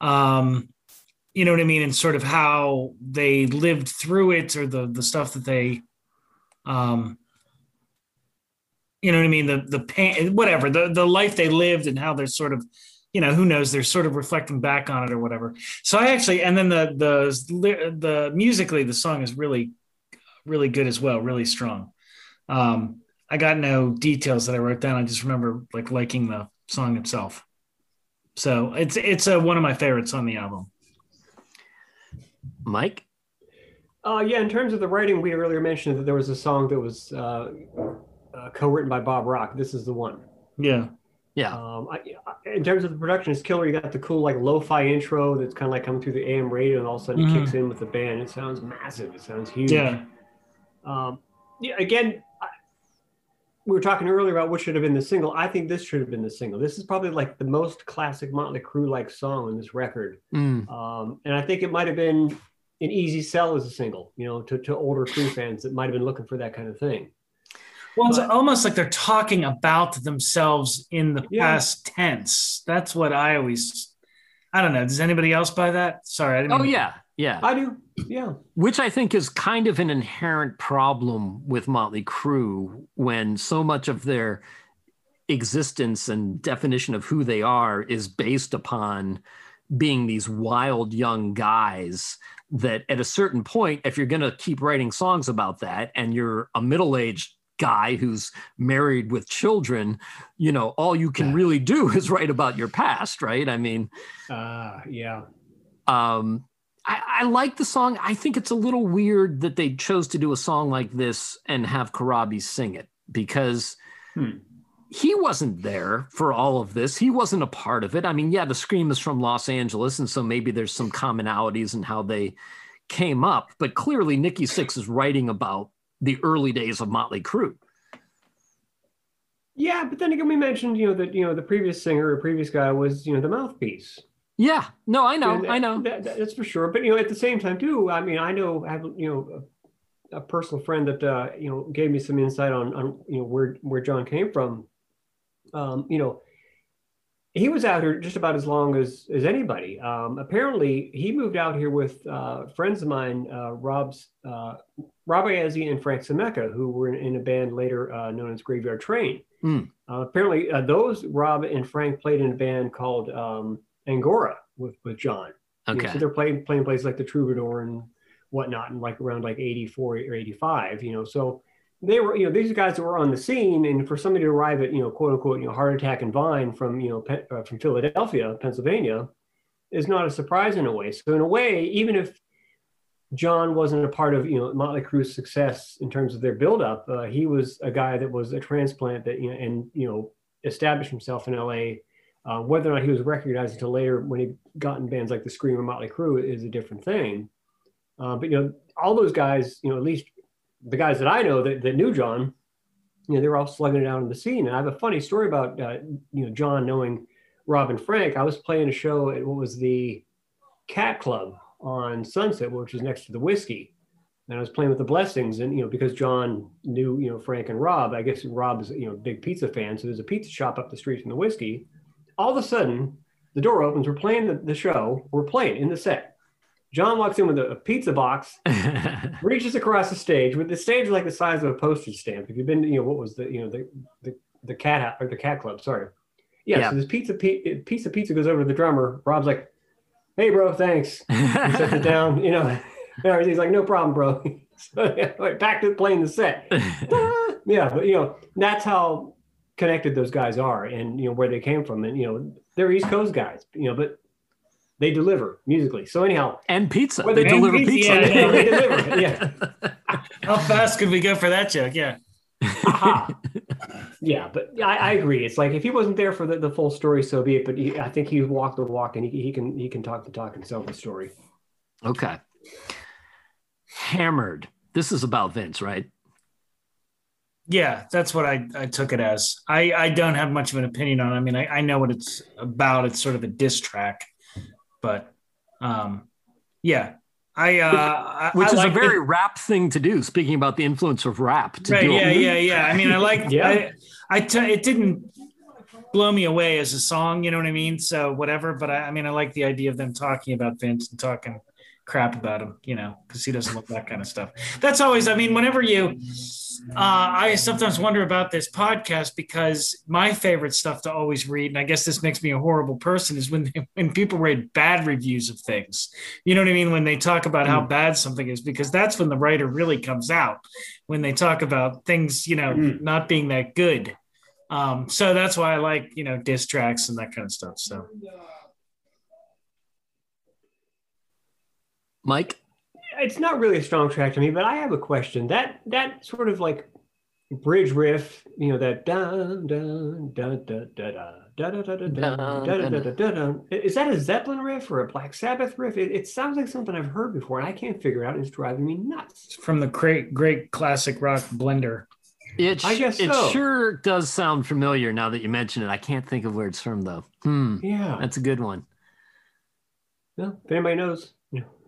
Um, you know what I mean? And sort of how they lived through it or the, the stuff that they, um, you know what I mean? The, the pain, whatever, the, the life they lived and how they're sort of, you know, who knows, they're sort of reflecting back on it or whatever. So I actually, and then the, the, the musically, the song is really, really good as well. Really strong. Um, I got no details that I wrote down. I just remember like liking the song itself. So it's it's a, one of my favorites on the album. Mike. Uh, yeah, in terms of the writing, we earlier mentioned that there was a song that was uh, uh, co-written by Bob Rock. This is the one. Yeah. Yeah. Um, I, in terms of the production, it's killer. You got the cool like lo-fi intro that's kind of like coming through the AM radio, and all of a sudden mm-hmm. it kicks in with the band. It sounds massive. It sounds huge. Yeah. Um, yeah. Again, we were talking earlier about what should have been the single. I think this should have been the single. This is probably like the most classic Motley Crue like song on this record. Mm. Um, and I think it might have been an easy sell as a single, you know, to, to older Crue fans that might have been looking for that kind of thing. Well, it's almost like they're talking about themselves in the yeah. past tense. That's what I always, I don't know. Does anybody else buy that? Sorry. I didn't oh, yeah. Yeah. I do. Yeah. Which I think is kind of an inherent problem with Motley Crue when so much of their existence and definition of who they are is based upon being these wild young guys that at a certain point if you're going to keep writing songs about that and you're a middle-aged guy who's married with children you know all you can really do <laughs> is write about your past right i mean uh yeah um I, I, like the song. I think it's a little weird that they chose to do a song like this and have Corabi sing it because hmm. he wasn't there for all of this. He wasn't a part of it. I mean, yeah, the Scream is from Los Angeles, and so maybe there's some commonalities in how they came up. But clearly, Nikki Sixx is writing about the early days of Motley Crue. Yeah, but then again, we mentioned you know that you know the previous singer or previous guy was you know the mouthpiece. Yeah, no, I know, I know. That, that's for sure. But you know, at the same time, too, I mean, I know I have you know a, a personal friend that uh, you know gave me some insight on on you know where where John came from. Um, you know, he was out here just about as long as as anybody. Um, apparently, he moved out here with uh, friends of mine, uh, Rob's uh, Rob Iazzi and Frank Semeka, who were in, a band later uh, known as Graveyard Train. Mm. Uh, apparently, uh, those Rob and Frank played in a band called um, Angora with with John. Okay. You know, so they're playing playing places like the Troubadour and whatnot, and like around like 84 or 85, you know. So they were, you know, these guys that were on the scene, and for somebody to arrive at, you know, quote unquote, you know, heart attack and Vine from, you know, Pe- uh, from Philadelphia, Pennsylvania, is not a surprise in a way. So in a way, even if John wasn't a part of, you know, Motley Crue's success in terms of their buildup, uh, he was a guy that was a transplant that, you know, and you know, established himself in LA uh, whether or not he was recognized until later when he got in bands like the Scream or Motley Crue is a different thing. Uh, but you know, all those guys, you know, at least the guys that I know that, that knew John, you know, they were all slugging it out in the scene. And I have a funny story about uh, you know John knowing Rob and Frank. I was playing a show at what was the Cat Club on Sunset, which is next to the Whisky. and I was playing with the blessings, and you know, because John knew you know Frank and Rob, I guess Rob is you know a big pizza fan, so there's a pizza shop up the street from the Whisky. All of a sudden, the door opens. We're playing the, the show. We're playing in the set. John walks in with a, a pizza box, <laughs> reaches across the stage with the stage like the size of a postage stamp. If you've been, you know, what was the you know the the, the cat or the cat club? Sorry. Yeah, Yeah. So this pizza piece of pizza goes over to the drummer. Rob's like, "Hey, bro, thanks." <laughs> He sets it down. You know, and he's like, "No problem, bro." <laughs> so, yeah, like, back to playing the set. <laughs> yeah, but you know, that's how connected those guys are, and you know where they came from, and you know they're East Coast guys. You know, but they deliver musically. So anyhow, and pizza. Well, they deliver pizza, pizza. yeah, yeah. they deliver. Yeah. How fast could we go for that joke? Yeah. Aha. <laughs> yeah, but I, I agree. It's like if he wasn't there for the, the full story, so be it. But he, I think he walked the walk, and he, he can he can talk the talk and sell the story. Okay. Hammered. This is about Vince, right? Yeah, that's what I, I took it as. I, I don't have much of an opinion on it. I mean, I, I know what it's about. It's sort of a diss track, but um, yeah, I, uh, I- Which I is like a the- very rap thing to do. Speaking about the influence of rap to right. do Yeah, yeah, yeah. I mean, I like, Yeah. I, I t- it didn't blow me away as a song, you know what I mean? So whatever, but I, I mean, I like the idea of them talking about Vince and talking crap about him, you know, because he doesn't look that kind of stuff. That's always, I mean, whenever you, uh, I sometimes wonder about this podcast because my favorite stuff to always read, and I guess this makes me a horrible person, is when <laughs> when people read bad reviews of things. You know what I mean? When they talk about how bad something is, because that's when the writer really comes out. When they talk about things, you know, Mm. not being that good. Um, so that's why I like, you know, diss tracks and that kind of stuff. So Mike? It's not really a strong track to me, but I have a question. That that sort of like bridge riff, you know, that da da da da da da Da, da, da, is that a Zeppelin riff or a Black Sabbath riff? It, it, sounds like something I've heard before, and I can't figure out. It's driving me nuts. It's from the great, great classic rock blender. It, I guess it so. sure does sound familiar now that you mention it. I can't think of where it's from though. Hmm. Yeah, that's a good one. Well, if anybody knows,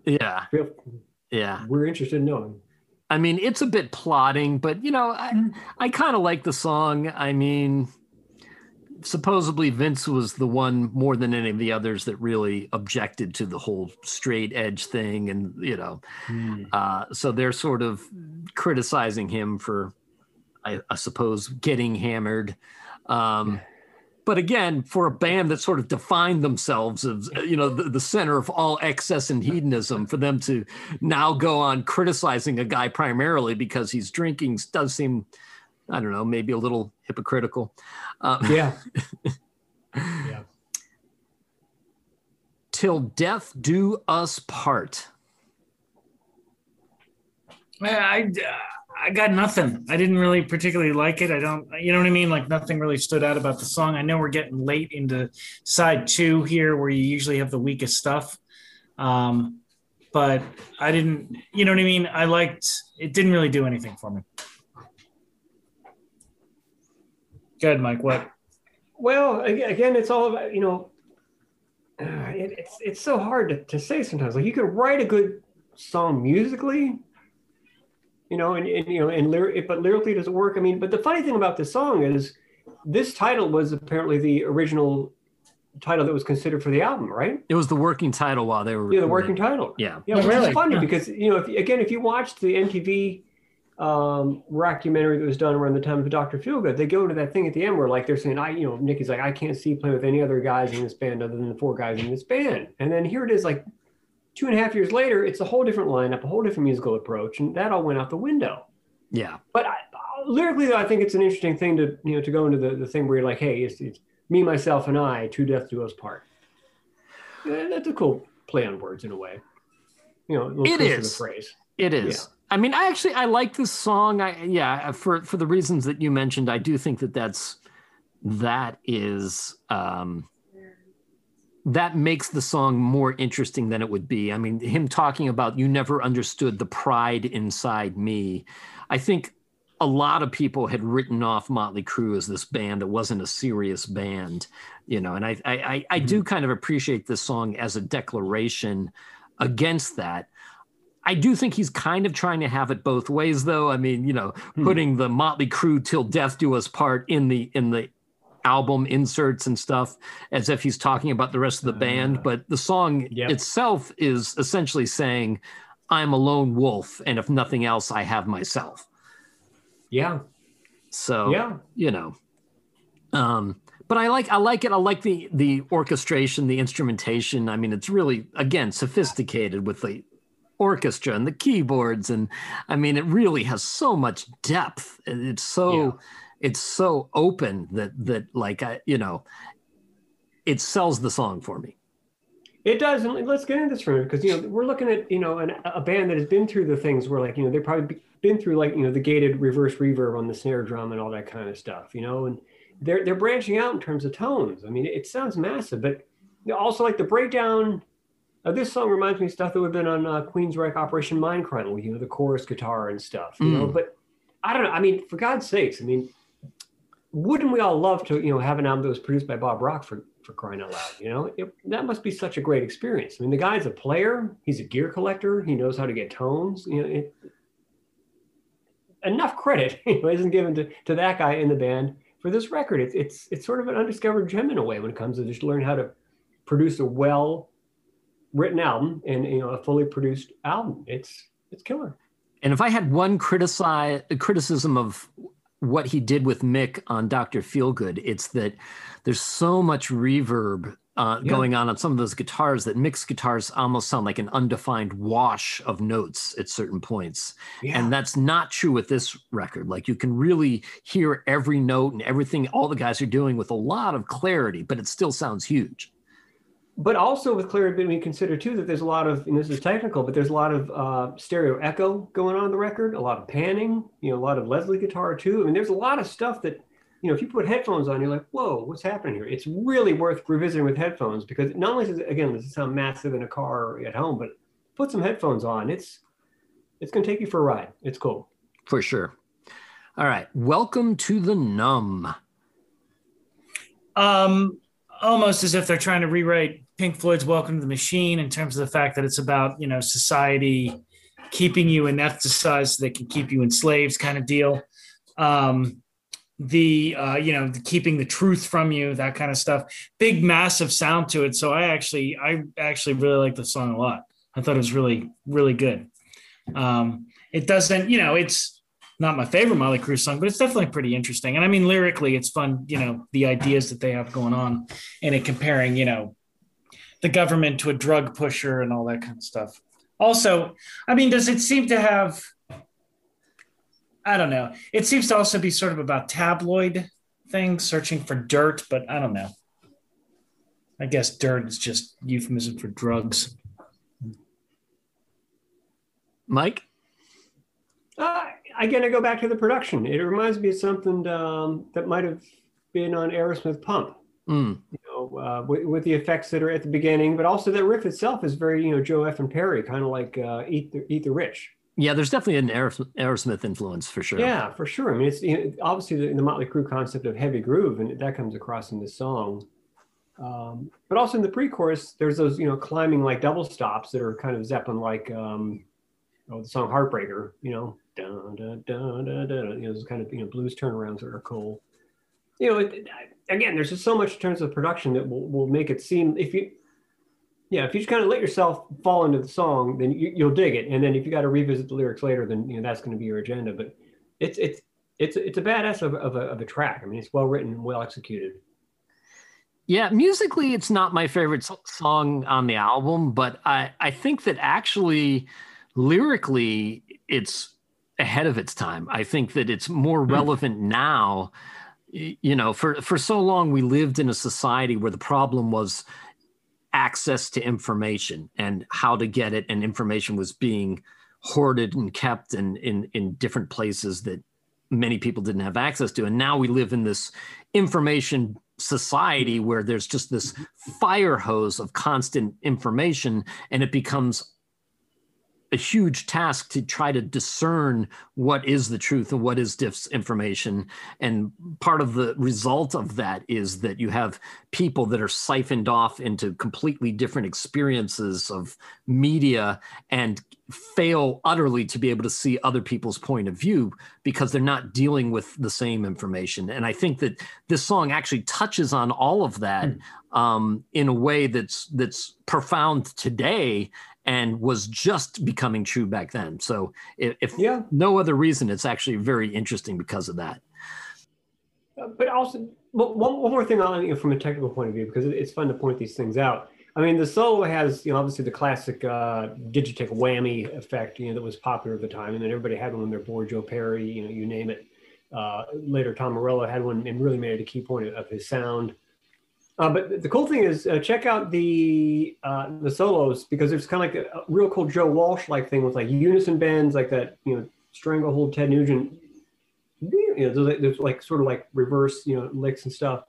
yeah. feel, Yeah. we're interested in knowing. I mean, it's a bit plotting, but you know, I, I kind of like the song. I mean, supposedly Vince was the one more than any of the others that really objected to the whole straight edge thing, and you know, uh, so they're sort of criticizing him for, I, I suppose, getting hammered. Um, but again, for a band that sort of defined themselves as you know the, the center of all excess and hedonism, for them to now go on criticizing a guy primarily because he's drinking does seem, I don't know, maybe a little hypocritical. Uh, Yeah. <laughs> yeah. Till death do us part. I, I, I got nothing. I didn't really particularly like it. I don't, you know what I mean? Like nothing really stood out about the song. I know we're getting late into side two here, where you usually have the weakest stuff. Um, but I didn't, you know what I mean? I liked. It didn't really do anything for me. Good, Mike. What? Well, again, it's all about you know. <sighs> It, it's it's so hard to, to say sometimes. Like you could write a good song musically, you know, and, and you know, and lyric, but lyrically it does it work? I mean, but the funny thing about this song is, this title was apparently the original title that was considered for the album, right? It was the working title while they were Yeah, the working title. Yeah. Yeah, which really? is funny Huh. because you know, if, again, if you watch the MTV um, documentary that was done around the time of the Dr. Feelgood, they go into that thing at the end where like they're saying, I, you know, Nikki's like, I can't see playing with any other guys in this band other than the four guys in this band, and then here it is, like two and a half years later, it's a whole different lineup, a whole different musical approach, and that all went out the window. Yeah. But I, lyrically, though, I think it's an interesting thing to you know to go into the, the thing where you're like, hey, it's, it's me, myself, and I, two death do us part. Yeah, that's a cool play on words in a way. You know, It is. phrase. It is. I mean, I actually I like this song. I yeah, for for the reasons that you mentioned, I do think that that's that is um that makes the song more interesting than it would be. I mean, him talking about you never understood the pride inside me. I think a lot of people had written off Motley Crue as this band that wasn't a serious band, you know, and I I I, I do kind of appreciate this song as a declaration against that. I do think he's kind of trying to have it both ways, though. I mean, you know, hmm. putting the Motley Crue "Till Death Do Us Part" in the in the album inserts and stuff as if he's talking about the rest of the band, uh, but the song yep. itself is essentially saying, "I'm a lone wolf, and if nothing else, I have myself." Yeah. So yeah, you know, um, but I like I like it. I like the the orchestration, the instrumentation. I mean, it's really again sophisticated with the orchestra and the keyboards and i mean it really has so much depth it's so yeah. It's so open that that like i you know it sells the song for me it does and let's get into this for a minute because you know we're looking at you know an, a band that has been through the things where like you know they've probably been through like you know the gated reverse reverb on the snare drum and all that kind of stuff you know and they're they're branching out in terms of tones i mean it sounds massive but also like the breakdown uh, this song reminds me of stuff that would have been on uh, Queensryche Operation Mindcrime, you know, the chorus guitar and stuff, you mm. know. But I don't know. I mean, for God's sakes, I mean, wouldn't we all love to, you know, have an album that was produced by Bob Rock for for crying out loud? You know, it, that must be such a great experience. I mean, the guy's a player. He's a gear collector. He knows how to get tones. You know, it, enough credit <laughs> you know, isn't given to, to that guy in the band for this record. It's it's it's sort of an undiscovered gem in a way when it comes to just learn how to produce a well written album and you know a fully produced album. It's it's killer. And if I had one criticize criticism of what he did with Mick on Dr. Feelgood, it's that there's so much reverb uh, yeah. going on on some of those guitars that Mick's guitars almost sound like an undefined wash of notes at certain points. Yeah. And that's not true with this record. Like you can really hear every note and everything all the guys are doing with a lot of clarity, but it still sounds huge but also with clarity, we consider too that there's a lot of, and this is technical, but there's a lot of uh, stereo echo going on in the record, a lot of panning, you know, a lot of Leslie guitar too. I mean, there's a lot of stuff that, you know, if you put headphones on, you're like, whoa, what's happening here? It's really worth revisiting with headphones because not only does it, again, does it sound massive in a car or at home, but put some headphones on. It's, it's going to take you for a ride. It's cool. For sure. All right. Welcome to the numb. Um, almost as if they're trying to rewrite Pink Floyd's Welcome to the Machine in terms of the fact that it's about, you know, society keeping you anesthetized so they can keep you enslaved kind of deal. Um, the uh, you know the keeping the truth from you that kind of stuff big massive sound to it so i actually i actually really like the song a lot i thought it was really really good um, it doesn't you know it's not my favorite Motley Crue song, but it's definitely pretty interesting. And I mean, lyrically, it's fun, you know, the ideas that they have going on and it comparing, you know, the government to a drug pusher and all that kind of stuff. Also, I mean, does it seem to have, I don't know, it seems to also be sort of about tabloid things, searching for dirt, but I don't know. I guess dirt is just euphemism for drugs. Mike? Uh, again, I go back to the production. It reminds me of something um, that might have been on Aerosmith Pump. Mm. You know, uh, with, with, the effects that are at the beginning, but also that riff itself is very, you know, Joe F. and Perry, kind of like uh, Eat the Eat the Rich. Yeah, there's definitely an Aerosmith influence for sure. Yeah, for sure. I mean, it's you know, obviously the, the, Motley Crue concept of heavy groove, and that comes across in this song. Um, but also in the pre-chorus, there's those you know climbing like double stops that are kind of Zeppelin like. Um, oh, the song Heartbreaker, you know, dun, dun, dun, dun, dun, you know, those kind of you know blues turnarounds that are cool. You know, it, again, there's just so much in terms of production that will, will make it seem if you, yeah, if you just kind of let yourself fall into the song, then you, will dig it. And then if you got to revisit the lyrics later, then you know that's going to be your agenda. But it's it's it's it's a badass of, of, a, of a track. I mean, it's well written, well executed. Yeah, musically, it's not my favorite song on the album, but I, I think that actually lyrically, it's ahead of its time. I think that it's more hmm. relevant now. You know, for for so long we lived in a society where the problem was access to information and how to get it, and information was being hoarded and kept in in in different places that many people didn't have access to. And now we live in this information society where there's just this fire hose of constant information and it becomes a huge task to try to discern what is the truth and what is disinformation. And part of the result of that is that you have people that are siphoned off into completely different experiences of media and fail utterly to be able to see other people's point of view because they're not dealing with the same information. And I think that this song actually touches on all of that mm. um, in a way that's that's profound today and was just becoming true back then. So if, if yeah. no other reason, it's actually very interesting because of that. Uh, but also, one, one more thing on you know, from a technical point of view, because it's fun to point these things out. I mean, the solo has, you know, obviously the classic uh, Digitech whammy effect, you know, that was popular at the time, and then everybody had one on their board. Joe Perry, you know, you name it. Uh, later, Tom Morello had one and really made it a key point of his sound. Uh, but the cool thing is, uh, check out the uh, the solos because it's kind of like a, a, real cool Joe Walsh like thing with like unison bends, like that you know stranglehold Ted Nugent. You know, there's, there's like sort of like reverse you know licks and stuff,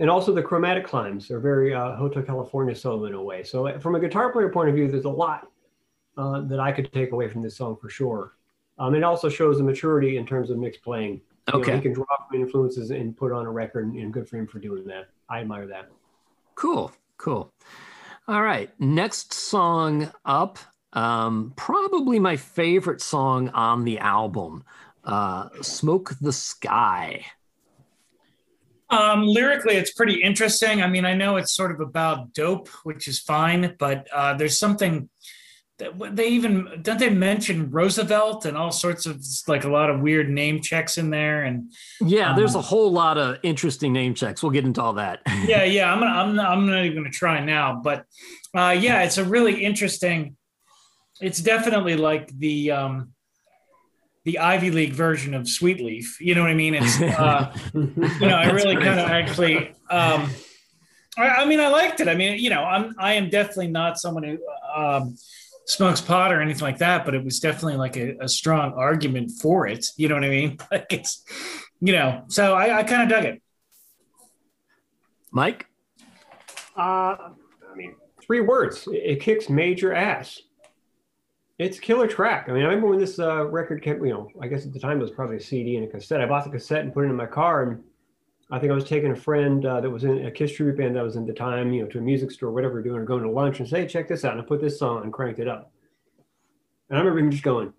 and also the chromatic climbs are very uh, Hotel California solo in a way. So uh, from a guitar player point of view, there's a lot uh, that I could take away from this song for sure. Um, it also shows the maturity in terms of Mick's playing. You okay, know, he can draw from influences and put on a record, and good for him for doing that. I admire that. Cool, cool. All right, next song up, um, probably my favorite song on the album, uh, "Smoke the Sky." Um, lyrically, it's pretty interesting. I mean, I know it's sort of about dope, which is fine, but uh, there's something they even don't they mention Roosevelt and all sorts of like a lot of weird name checks in there and yeah, um, there's a whole lot of interesting name checks. We'll get into all that. <laughs> yeah, yeah, I'm gonna, I'm not, I'm not even gonna try now, but uh, yeah, it's a really interesting. It's definitely like the um, the Ivy League version of Sweet Leaf. You know what I mean? It's uh, <laughs> you know I really kind of actually. Um, I, I mean, I liked it. I mean, you know, I'm I am definitely not someone who. Um, smokes pot or anything like that, but it was definitely like a, a strong argument for it. You know what I mean? <laughs> Like it's, you know, so I, I kind of dug it. Mike? Uh, I mean, three words. It kicks major ass. It's a killer track. I mean, I remember when this uh, record came, you know, I guess at the time it was probably a CD and a cassette. I bought the cassette and put it in my car. And I think I was taking a friend uh, that was in a Kiss tribute band that was in the time, you know, to a music store, whatever we're doing, or going to lunch and say, hey, check this out. And I put this song and cranked it up. And I remember him just going,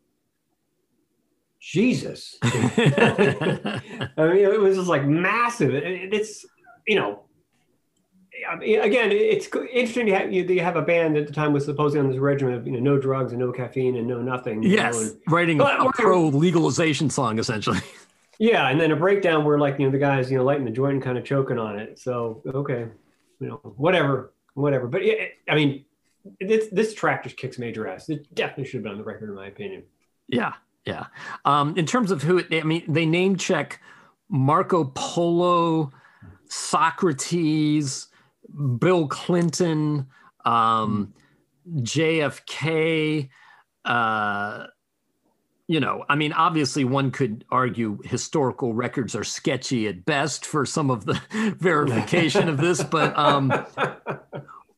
Jesus. <laughs> I mean, it was just like massive. it's, you know, I mean, again, it's interesting to have you, you have a band at the time was supposedly on this regimen of you know no drugs and no caffeine and no nothing. Yes, know, and, writing a, a pro legalization song essentially. <laughs> Yeah, and then a breakdown where like you know the guy's you know lighting the joint and kind of choking on it. So okay, you know whatever, whatever. But it, I mean, this this track just kicks major ass. It definitely should have been on the record in my opinion. Yeah, yeah. Um, in terms of who, I mean, they name check Marco Polo, Socrates, Bill Clinton, um, JFK. Uh, you know, I mean, obviously, one could argue historical records are sketchy at best for some of the <laughs> verification of this, but um,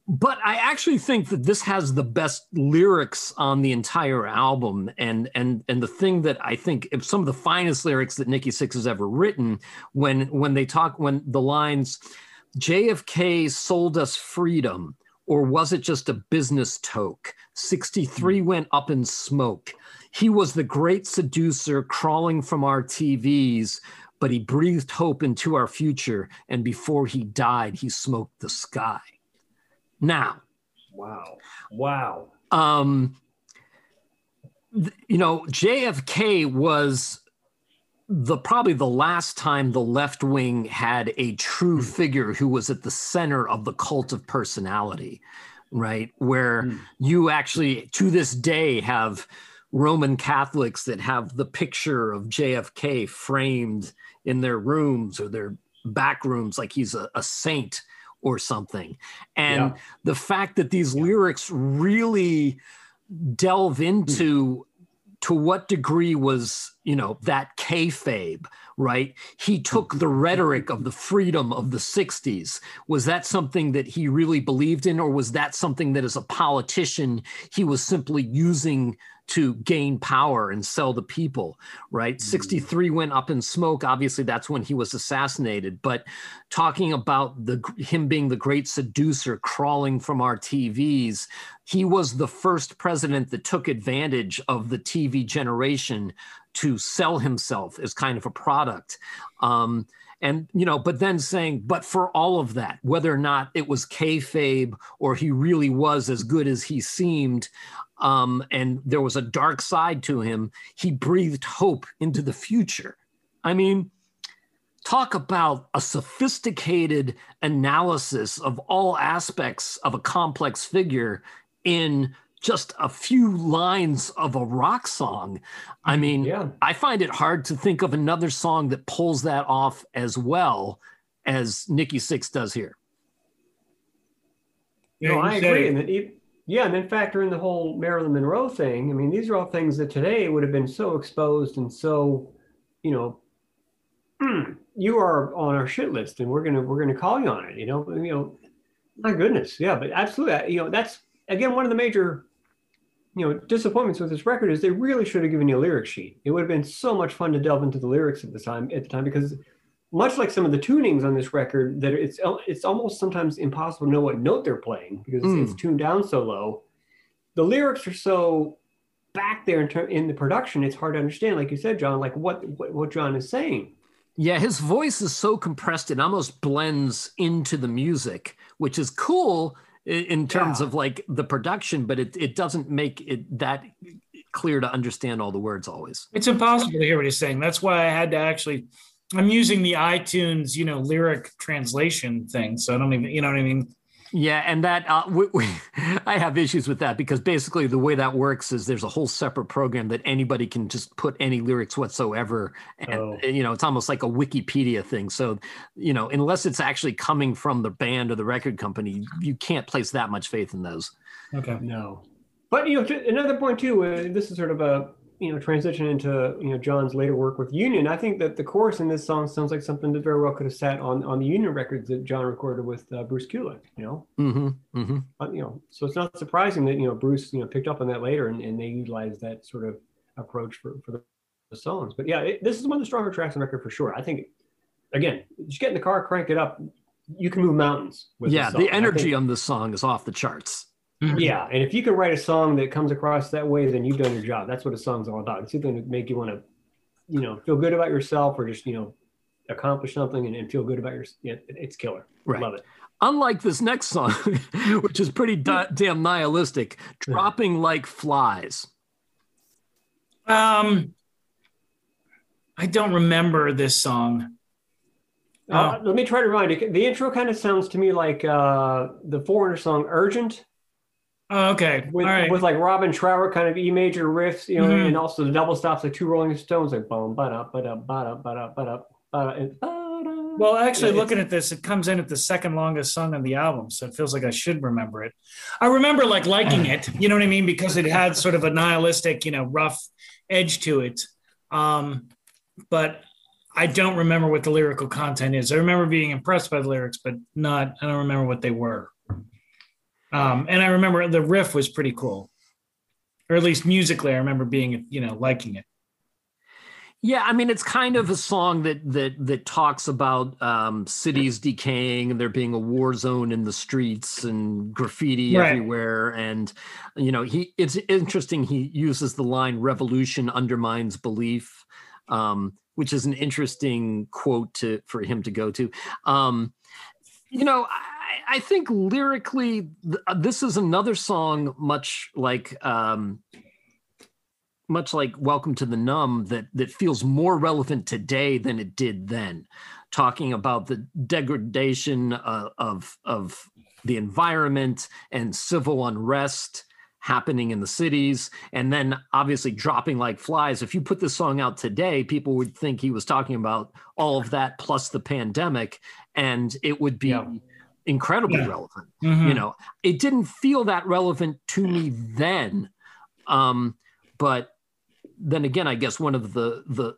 but I actually think that this has the best lyrics on the entire album, and and and the thing that I think some of the finest lyrics that Nikki Sixx has ever written, when when they talk when the lines, JFK sold us freedom, or was it just a business toke? 63 hmm. went up in smoke. He was the great seducer crawling from our TVs, but he breathed hope into our future. And before he died, he smoked the sky. Now, wow, wow. Um, you know, JFK was the probably the last time the left wing had a true mm. figure who was at the center of the cult of personality, right? Where mm. you actually to this day have Roman Catholics that have the picture of JFK framed in their rooms or their back rooms like he's a, a saint or something. And yeah. the fact that these yeah. lyrics really delve into to what degree was you know that kayfabe right? He took the rhetoric of the freedom of the 60s was that something that he really believed in or was that something that as a politician he was simply using to gain power and sell the people, right? Mm. 63 went up in smoke. Obviously, that's when he was assassinated. But talking about the him being the great seducer crawling from our TVs, he was the first president that took advantage of the TV generation to sell himself as kind of a product. Um, and you know, but then saying, but for all of that, whether or not it was kayfabe or he really was as good as he seemed, um, and there was a dark side to him, he breathed hope into the future. I mean, talk about a sophisticated analysis of all aspects of a complex figure in just a few lines of a rock song. I mean, yeah. I find it hard to think of another song that pulls that off as well as Nikki Sixx does here. Yeah, no, I agree. And yeah, and then factor in the whole Marilyn Monroe thing. I mean, these are all things that today would have been so exposed and so, you know, mm, <clears throat> you are on our shit list, and we're gonna we're gonna call you on it. You know, you know, my goodness, yeah, but absolutely, you know, that's again one of the major, you know, disappointments with this record is they really should have given you a lyric sheet. It would have been so much fun to delve into the lyrics at the time at the time because much like some of the tunings on this record, that it's it's almost sometimes impossible to know what note they're playing because mm. it's tuned down so low. The lyrics are so back there in, ter- in the production, it's hard to understand. Like you said, John, like what what, what John is saying. Yeah, his voice is so compressed; it almost blends into the music, which is cool in terms yeah. of like the production, but it it doesn't make it that clear to understand all the words always. It's impossible to hear what he's saying. That's why I had to actually I'm using the iTunes, you know, lyric translation thing. So I don't even, you know what I mean? Yeah, and that uh, we, we, <laughs> I have issues with that because basically the way that works is there's a whole separate program that anybody can just put any lyrics whatsoever, and, oh. and you know it's almost like a Wikipedia thing. So you know unless it's actually coming from the band or the record company, you can't place that much faith in those. Okay, no. But you know another point too. Uh, this is sort of a you know transition into you know John's later work with Union, I think that the chorus in this song sounds like something that very well could have sat on on the Union records that John recorded with uh, Bruce Kulick. You know, mm-hmm, mm-hmm. But, you know, so it's not surprising that you know Bruce you know picked up on that later and, and they utilized that sort of approach for for the, the songs. But yeah, it, this is one of the stronger tracks on the record for sure. I think again, just get in the car, crank it up. You can move mountains. yeah, the energy think, on this song is off the charts. Mm-hmm. Yeah, and if you can write a song that comes across that way, then you've done your job. That's what a song's all about. It's either to make you want to, you know, feel good about yourself or just you know, accomplish something and, and feel good about your. Yeah, it's killer. Right. Love it. Unlike this next song, <laughs> which is pretty da- damn nihilistic, dropping like flies. Um, I don't remember this song. Uh, uh, let me try to remind you. The intro kind of sounds to me like uh, the Foreigner song "Urgent." Oh, okay. With, right. with like Robin Trower kind of E major riffs, you know, mm-hmm. and also the double stops like two Rolling Stones, like boom, ba da ba da ba da ba da ba da. Well, actually, yeah, looking at this, it comes in at the second longest song on the album, so it feels like I should remember it. I remember like liking it, you know what I mean, because it had sort of a nihilistic, you know, rough edge to it. Um, but I don't remember what the lyrical content is. I remember being impressed by the lyrics, but not. I don't remember what they were. Um, and I remember the riff was pretty cool, or at least musically, I remember being, you know, liking it. Yeah, I mean, it's kind of a song that that that talks about um, cities decaying and there being a war zone in the streets and graffiti right. everywhere. And you know, he it's interesting. He uses the line "revolution undermines belief," um, which is an interesting quote to for him to go to. Um, you know, I, I think lyrically, th- uh, this is another song, much like um, much like Welcome to the Numb, that that feels more relevant today than it did then. Talking about the degradation uh, of of the environment and civil unrest happening in the cities and then obviously dropping like flies if you put this song out today people would think he was talking about all of that plus the pandemic and it would be yeah incredibly yeah. relevant. Mm-hmm. You know, it didn't feel that relevant to me then. Um, but then again, I guess one of the the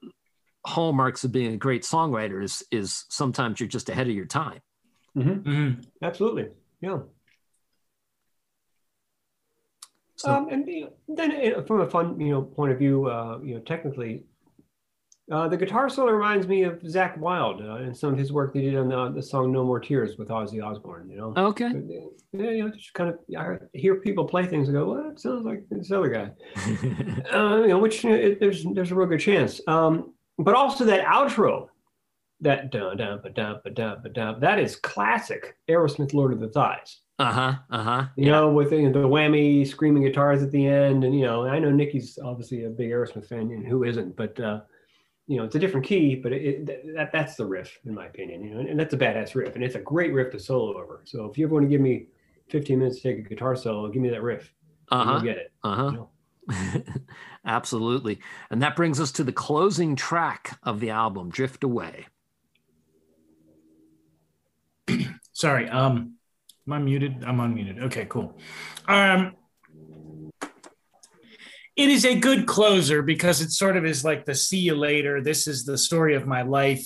hallmarks of being a great songwriter is is sometimes you're just ahead of your time. Mm-hmm. Mm-hmm. Absolutely, yeah. So, um, and you know, then from a fun you know point of view, uh, you know, technically, uh, the guitar solo reminds me of Zakk Wylde uh, and some of his work they did on the, the, song "No More Tears" with Ozzy Osbourne. You know. Okay. Yeah, you know, just kind of I hear people play things and go, "Well, that sounds like this other guy." <laughs> uh, you know, which you know, it, there's there's a real good chance. Um, but also that outro, that dun dun ba dun ba dun ba dun, that is classic Aerosmith "Lord of the Thighs." Uh huh. Uh huh. You yeah. know, with the, the whammy screaming guitars at the end, and you know, I know Nikki's obviously a big Aerosmith fan, and who isn't? But uh, you know, it's a different key, but it, it, that that's the riff, in my opinion. You know, and, and, that's a badass riff, and it's a great riff to solo over. So if you ever want to give me 15 minutes to take a guitar solo, give me that riff. Uh huh. Get it. Uh huh. You know? <laughs> Absolutely. And that brings us to the closing track of the album, Drift Away. <clears throat> Sorry, um, am I muted? I'm unmuted. Okay, cool. Um, it is a good closer because it sort of is like the see you later. This is the story of my life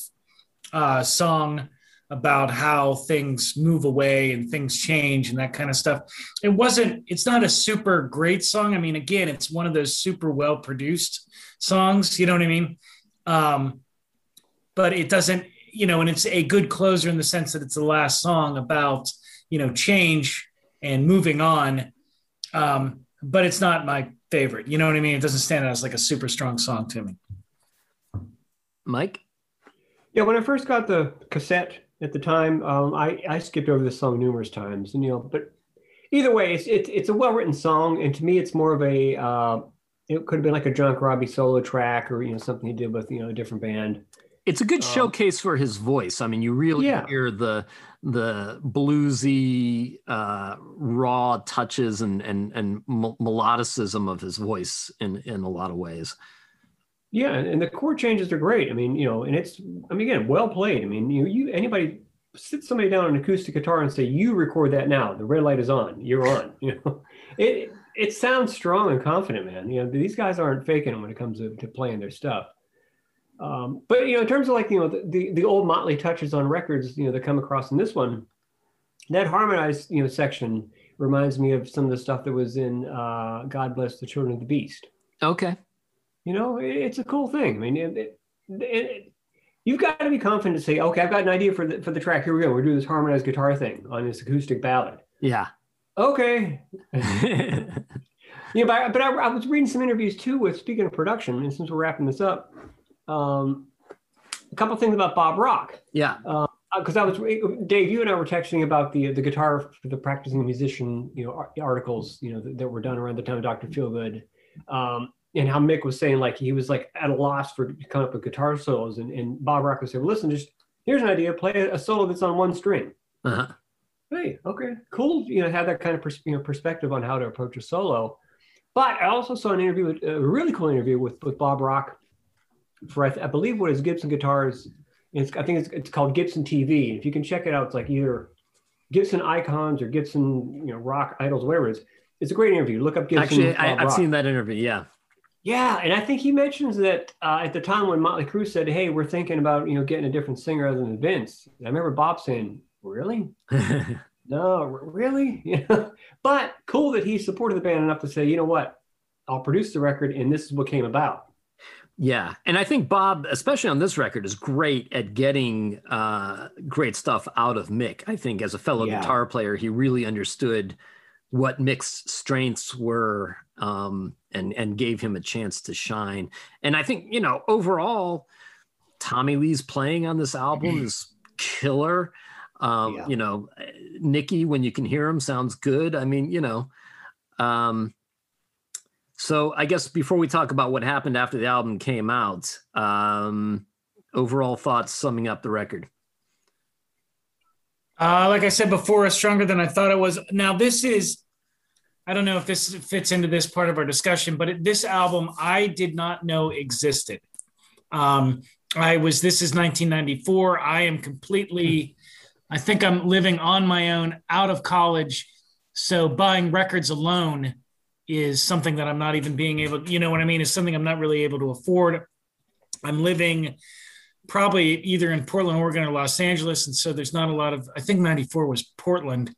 uh, song about how things move away and things change and that kind of stuff. It wasn't, it's not a super great song. I mean, again, it's one of those super well produced songs, you know what I mean? Um, but it doesn't, you know, and it's a good closer in the sense that it's the last song about, you know, change and moving on. Um, but it's not my favorite. You know what I mean? It doesn't stand out as like a super strong song to me. Mike? Yeah, when I first got the cassette at the time, um, I, I skipped over this song numerous times. And, you know, but either way, it's, it's, it's a well written song. And to me, it's more of a, uh, it could have been like a John Corabi solo track or, you know, something he did with, you know, a different band. It's a good um, showcase for his voice. I mean, you really yeah. hear the the bluesy, uh, raw touches and and and melodicism of his voice in in a lot of ways. Yeah, and the chord changes are great. I mean, you know, and it's I mean again, well played. I mean, you you anybody sit somebody down on an acoustic guitar and say, "You record that now. The red light is on. You're on." <laughs> You know, it it sounds strong and confident, man. You know, these guys aren't faking when it comes to, to playing their stuff. Um, but you know, in terms of like you know the, the, the old Motley touches on records, you know, that come across in this one, that harmonized you know section reminds me of some of the stuff that was in uh, "God Bless the Children of the Beast." Okay. You know, it, it's a cool thing. I mean, it, it, you've got to be confident to say, "Okay, I've got an idea for the for the track. Here we go. We're doing this harmonized guitar thing on this acoustic ballad." Yeah. Okay. <laughs> Yeah, but, I, but I, I was reading some interviews too with speaking of production, and since we're wrapping this up, um, a couple things about Bob Rock. Yeah. Because uh, I was Dave, you and I were texting about the the guitar for the practicing musician, you know, articles, you know, that, that were done around the time of Doctor Feelgood, um, and how Mick was saying like he was like at a loss for coming up with guitar solos, and, and Bob Rock was saying, well, listen, just here's an idea, play a solo that's on one string. Uh-huh. Hey, okay, cool. You know, have that kind of pers- you know perspective on how to approach a solo. But I also saw an interview, with, a really cool interview with with Bob Rock for I, I believe what is Gibson guitars. It's, I think it's, it's called Gibson TV. If you can check it out, it's like either Gibson icons or Gibson, you know, rock idols, whatever it is. It's a great interview. Look up Gibson. Actually, I, have seen that interview. Yeah. Yeah, and I think he mentions that uh, at the time when Motley Crue said, "Hey, we're thinking about you know getting a different singer other than Vince." I remember Bob saying, "Really? <laughs> no, really?" <laughs> Yeah. but cool that he supported the band enough to say, "You know what? I'll produce the record, and this is what came about." Yeah, and I think Bob, especially on this record, is great at getting uh, great stuff out of Mick. I think as a fellow yeah. guitar player, he really understood what Mick's strengths were um, and and gave him a chance to shine. And I think you know overall, Tommy Lee's playing on this album is killer. Um, yeah. You know, Nikki, when you can hear him, sounds good. I mean, you know. Um, so I guess before we talk about what happened after the album came out, um, overall thoughts summing up the record. Uh, like I said before, stronger than I thought it was. Now this is, I don't know if this fits into this part of our discussion, but it, this album I did not know existed. Um, I was. This is 1994. I am completely. I think I'm living on my own, out of college. So buying records alone is something that I'm not even being able, you know what I mean? Is something I'm not really able to afford. I'm living probably either in Portland, Oregon, or Los Angeles, and so there's not a lot of. I think '94 was Portland.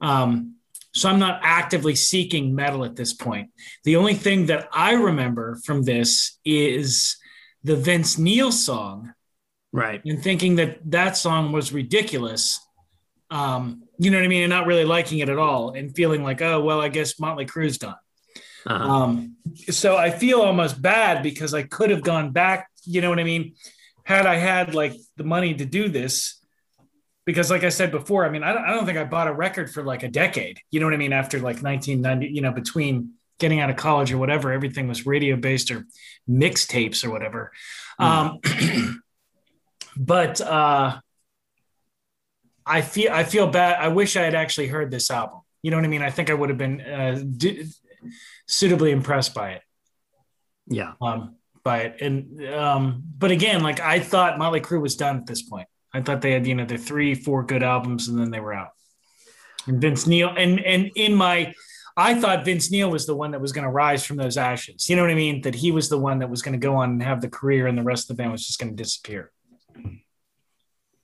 Um, so I'm not actively seeking metal at this point. The only thing that I remember from this is the Vince Neil song, right? And thinking that that song was ridiculous. Um, you know what I mean? And not really liking it at all, and feeling like, oh well, I guess Motley Crue's done. Uh-huh. Um, so I feel almost bad because I could have gone back. You know what I mean? Had I had like the money to do this, because like I said before, I mean, I don't, I don't think I bought a record for like a decade. You know what I mean? After like 1990, you know, between getting out of college or whatever, everything was radio based or mixtapes or whatever. Mm. Um, <clears throat> but uh, I feel I feel bad. I wish I had actually heard this album. You know what I mean? I think I would have been uh, d- suitably impressed by it. Yeah. Um, by it, and um, but again, like I thought Motley Crue was done at this point. I thought they had you know their three, four good albums, and then they were out. And Vince Neil, and and in my, I thought Vince Neil was the one that was going to rise from those ashes. You know what I mean? That he was the one that was going to go on and have the career, and the rest of the band was just going to disappear.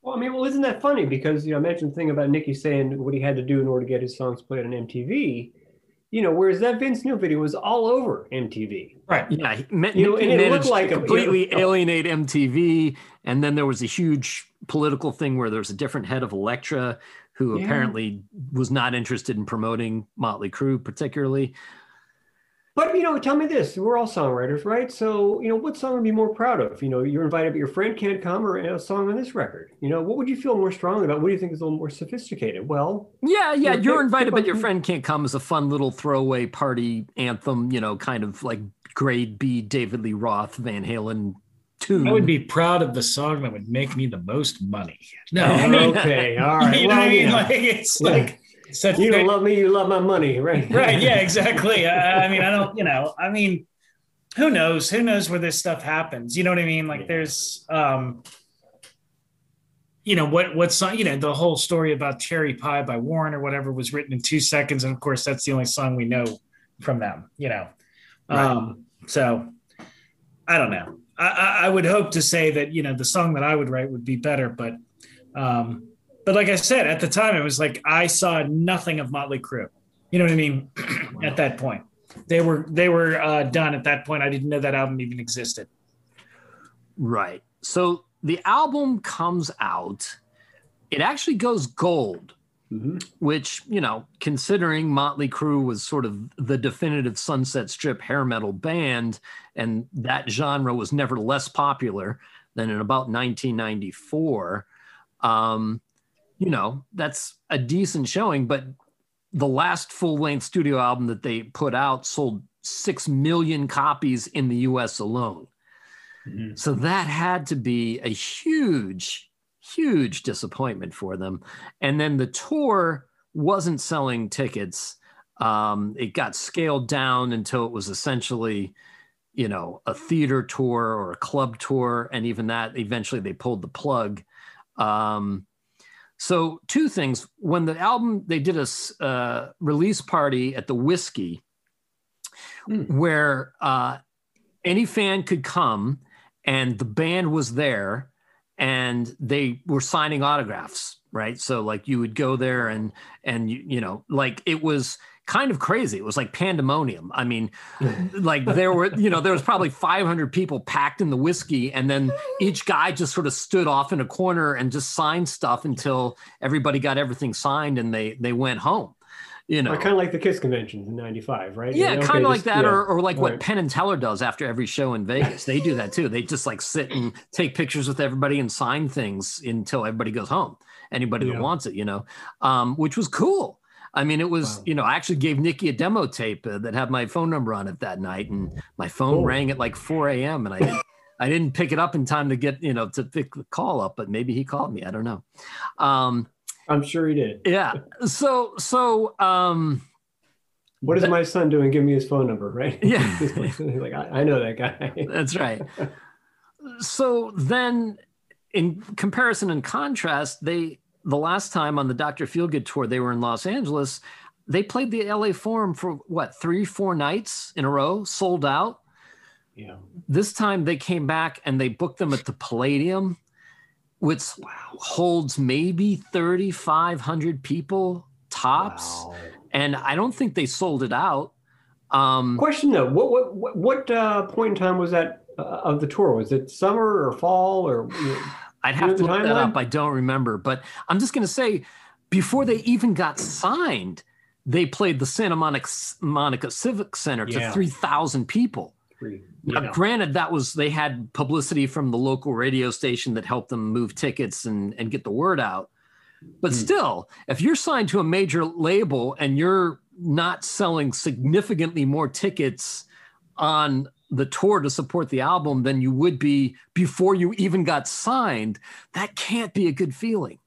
Well, I mean, well, isn't that funny? Because you know, I mentioned the thing about Nikki saying what he had to do in order to get his songs played on MTV. You know, whereas that Vince Neil video was all over MTV. Right. Yeah. He, you know, and it looked like completely a, you know, alienate MTV, and then there was a huge political thing where there was a different head of Elektra who yeah. apparently was not interested in promoting Motley Crue particularly. But you know, tell me this: we're all songwriters, right? So you know, what song would you be more proud of? You know, you're invited, but your friend can't come, or a song on this record. You know, what would you feel more strongly about? What do you think is a little more sophisticated? Well, yeah, yeah, you are invited, but your friend can't come is a fun little throwaway party anthem. You know, kind of like grade B David Lee Roth Van Halen tune. I would be proud of the song that would make me the most money. No, <laughs> okay, all right. <laughs> you know well, what I mean? Like it's yeah. like such you don't love me, you love my money, right? <laughs> right. Yeah, <laughs> exactly. I, I, mean, I don't, you know, I mean, who knows? Who knows where this stuff happens? You know what I mean? Like there's um you know what what song you know the whole story about cherry pie by Warrant or whatever was written in two seconds and of course that's the only song we know from them you know right. um so i don't know I, I would hope to say that you know the song that i would write would be better but um but like I said, at the time, it was like I saw nothing of Motley Crue. You know what I mean? <clears throat> At that point, they were they were uh, done. At that point, I didn't know that album even existed. Right. So the album comes out. It actually goes gold, mm-hmm. which you know, considering Motley Crue was sort of the definitive Sunset Strip hair metal band, and that genre was never less popular than in about 1994. Um, you know, that's a decent showing. But the last full length studio album that they put out sold 6 million copies in the US alone. Mm-hmm. So that had to be a huge, huge disappointment for them. And then the tour wasn't selling tickets. Um, it got scaled down until it was essentially, you know, a theater tour or a club tour. And even that, eventually they pulled the plug. Um, so, two things. When the album, they did a uh, release party at the Whisky mm. where uh, any fan could come and the band was there and they were signing autographs, right? So, like, you would go there and, and you, you know, like it was, kind of crazy. It was like pandemonium. I mean, <laughs> like there were, you know, there was probably 500 people packed in the Whisky, and then each guy just sort of stood off in a corner and just signed stuff until everybody got everything signed and they they went home. You know, kind of like the Kiss conventions in '95, right? Yeah, kind of like that, yeah. or, or like All what right. Penn and Teller does after every show in Vegas. They do that too. They just like sit and take pictures with everybody and sign things until everybody goes home. Anybody yeah. that wants it, you know, um, which was cool. I mean, it was, wow. you know, I actually gave Nikki a demo tape uh, that had my phone number on it that night, and my phone oh. rang at like 4 a.m. and I didn't, <laughs> I didn't pick it up in time to get, you know, to pick the call up, but maybe he called me. I don't know. Um, I'm sure he did. Yeah. So, so, um, what is my son doing? Give me his phone number, right? <laughs> Yeah. <laughs> like, I, I know that guy. That's right. So then, in comparison and contrast, they the last time on the Dr. Feelgood tour, they were in Los Angeles. they played the LA Forum for what three, four nights in a row, sold out. Yeah. This time they came back and they booked them at the Palladium, which wow. holds maybe 3,500 people tops. Wow. And I don't think they sold it out. Um, Question though, what what what uh, point in time was that uh, of the tour? Was it summer or fall or? You know, I'd have to look that up. I don't remember, but I'm just going to say, before they even got signed, they played the Santa Monica, Monica Civic Center to yeah. 3,000 people. Now, know. granted, that was they had publicity from the local radio station that helped them move tickets and, and get the word out. But hmm. still, if you're signed to a major label and you're not selling significantly more tickets on the tour to support the album than you would be before you even got signed, that can't be a good feeling.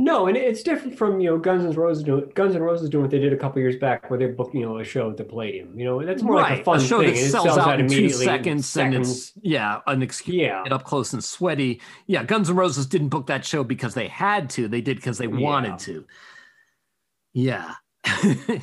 No, and it's different from you know Guns N' Roses doing Guns N' Roses doing what they did a couple years back, where they booked you know a show at the Palladium. You know that's more right. like a fun a show thing. that sells, sells out, in two seconds, seconds, and it's yeah, an excuse yeah. get up close and sweaty. Yeah, Guns N' Roses didn't book that show because they had to; they did because they wanted yeah. to. Yeah. <laughs>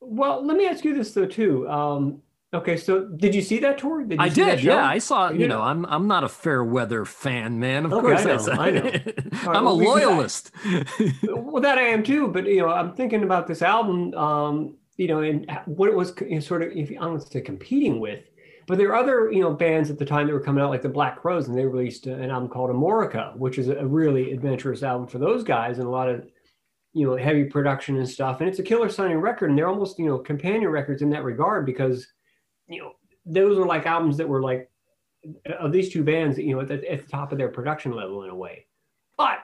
well, let me ask you this though too. Um, Okay, so did you see that tour? Did I did. Yeah, I saw. You, you know, I'm I'm not a fair weather fan, man. Of okay, course, I know. I, I know. I'm right, a well, loyalist. <laughs> well, that I am too. But you know, I'm thinking about this album. Um, you know, and what it was you know, sort of, if I don't say competing with, but there are other you know bands at the time that were coming out, like the Black Crowes, and they released an album called Amorica, which is a really adventurous album for those guys, and a lot of you know heavy production and stuff. And it's a killer sounding record, and they're almost you know companion records in that regard because you know, those were like albums that were like of these two bands, you know, at the, at the top of their production level in a way. But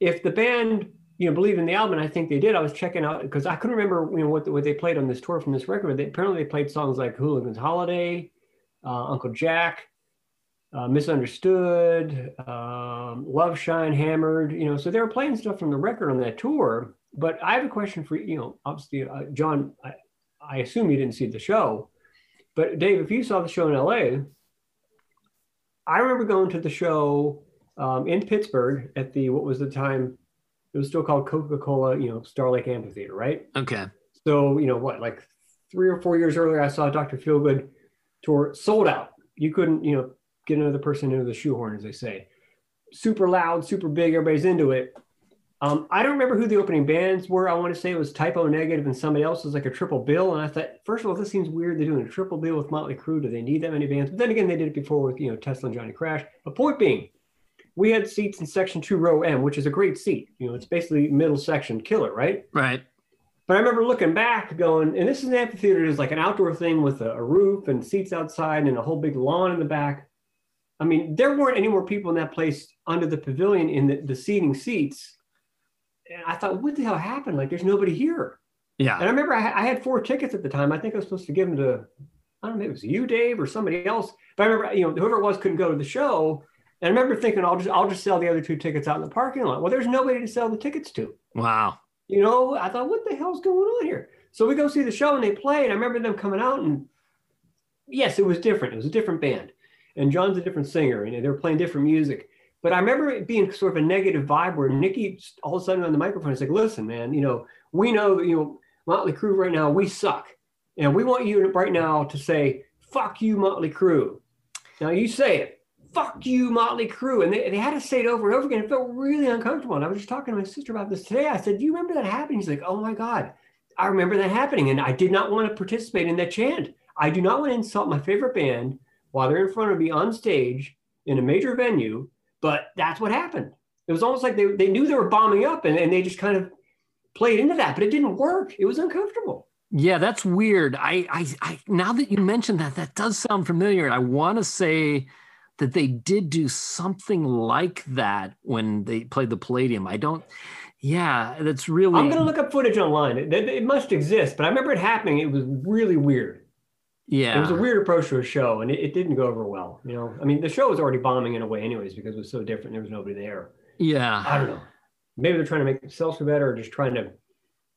if the band, you know, believe in the album, and I think they did. I was checking out because I couldn't remember, you know, what, what they played on this tour from this record. They, apparently, they played songs like "Hooligan's Holiday," uh, "Uncle Jack," uh, "Misunderstood," um, "Love Shine," "Hammered." You know, so they were playing stuff from the record on that tour. But I have a question for you. You know, obviously, uh, John, I, I assume you didn't see the show. But Dave, if you saw the show in LA, I remember going to the show um, in Pittsburgh at the what was the time? It was still called Coca Cola, you know, Star Lake Amphitheater, right? Okay. So you know what, like three or four years earlier, I saw Dr. Feelgood tour sold out. You couldn't, you know, get another person into the shoehorn, as they say. Super loud, super big, everybody's into it. Um, I don't remember who the opening bands were. I want to say it was Type O Negative and somebody else was like a triple bill. And I thought, first of all, this seems weird. They're doing a triple bill with Motley Crue. Do they need that many bands? But then again, they did it before with you know Tesla and Johnny Crash. But point being, we had seats in section two, row M, which is a great seat. You know, it's basically middle section killer, right? Right. But I remember looking back, going, and this is an amphitheater. It's like an outdoor thing with a, a roof and seats outside and a whole big lawn in the back. I mean, there weren't any more people in that place under the pavilion in the, the seating seats and I thought, what the hell happened? Like, there's nobody here. Yeah. And I remember I, I, had four tickets at the time. I think I was supposed to give them to, I don't know, it was you, Dave, or somebody else. But I remember, you know, whoever it was couldn't go to the show. And I remember thinking, I'll just, I'll just sell the other two tickets out in the parking lot. Well, there's nobody to sell the tickets to. Wow. You know, I thought, what the hell's going on here? So we go see the show and they play. And I remember them coming out and yes, it was different. It was a different band. And John's a different singer and they were playing different music. But I remember it being sort of a negative vibe where Nikki all of a sudden on the microphone is like, listen, man, you know, we know you know, Motley Crue right now, we suck. And we want you right now to say, fuck you, Motley Crue. Now you say it, fuck you, Motley Crue. And they, they had to say it over and over again. It felt really uncomfortable. And I was just talking to my sister about this today. I said, do you remember that happening? He's like, oh my God, I remember that happening. And I did not want to participate in that chant. I do not want to insult my favorite band while they're in front of me on stage in a major venue but that's what happened. It was almost like they, they knew they were bombing up and, and they just kind of played into that, but it didn't work. It was uncomfortable. Yeah, that's weird. I, I, I now that you mentioned that, that does sound familiar. I want to say that they did do something like that when they played the Palladium. I don't. Yeah, that's really. I'm going to look up footage online. It, it, must exist, but I remember it happening. It was really weird. Yeah. It was a weird approach to a show and it, it, didn't go over well. You know, I mean, the show was already bombing in a way, anyways, because it was so different. There was nobody there. Yeah. I don't know. Maybe they're trying to make themselves better or just trying to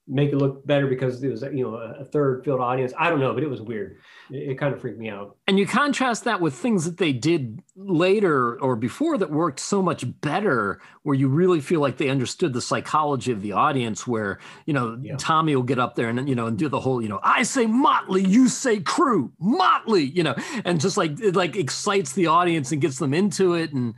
make it look better because it was you know a third field audience. I don't know, but it was weird. It, it, kind of freaked me out. And you contrast that with things that they did later or before that worked so much better, where you really feel like they understood the psychology of the audience. Where you know yeah. Tommy will get up there and you know and do the whole you know I say Motley, you say crew Motley, you know, and just like it like excites the audience and gets them into it and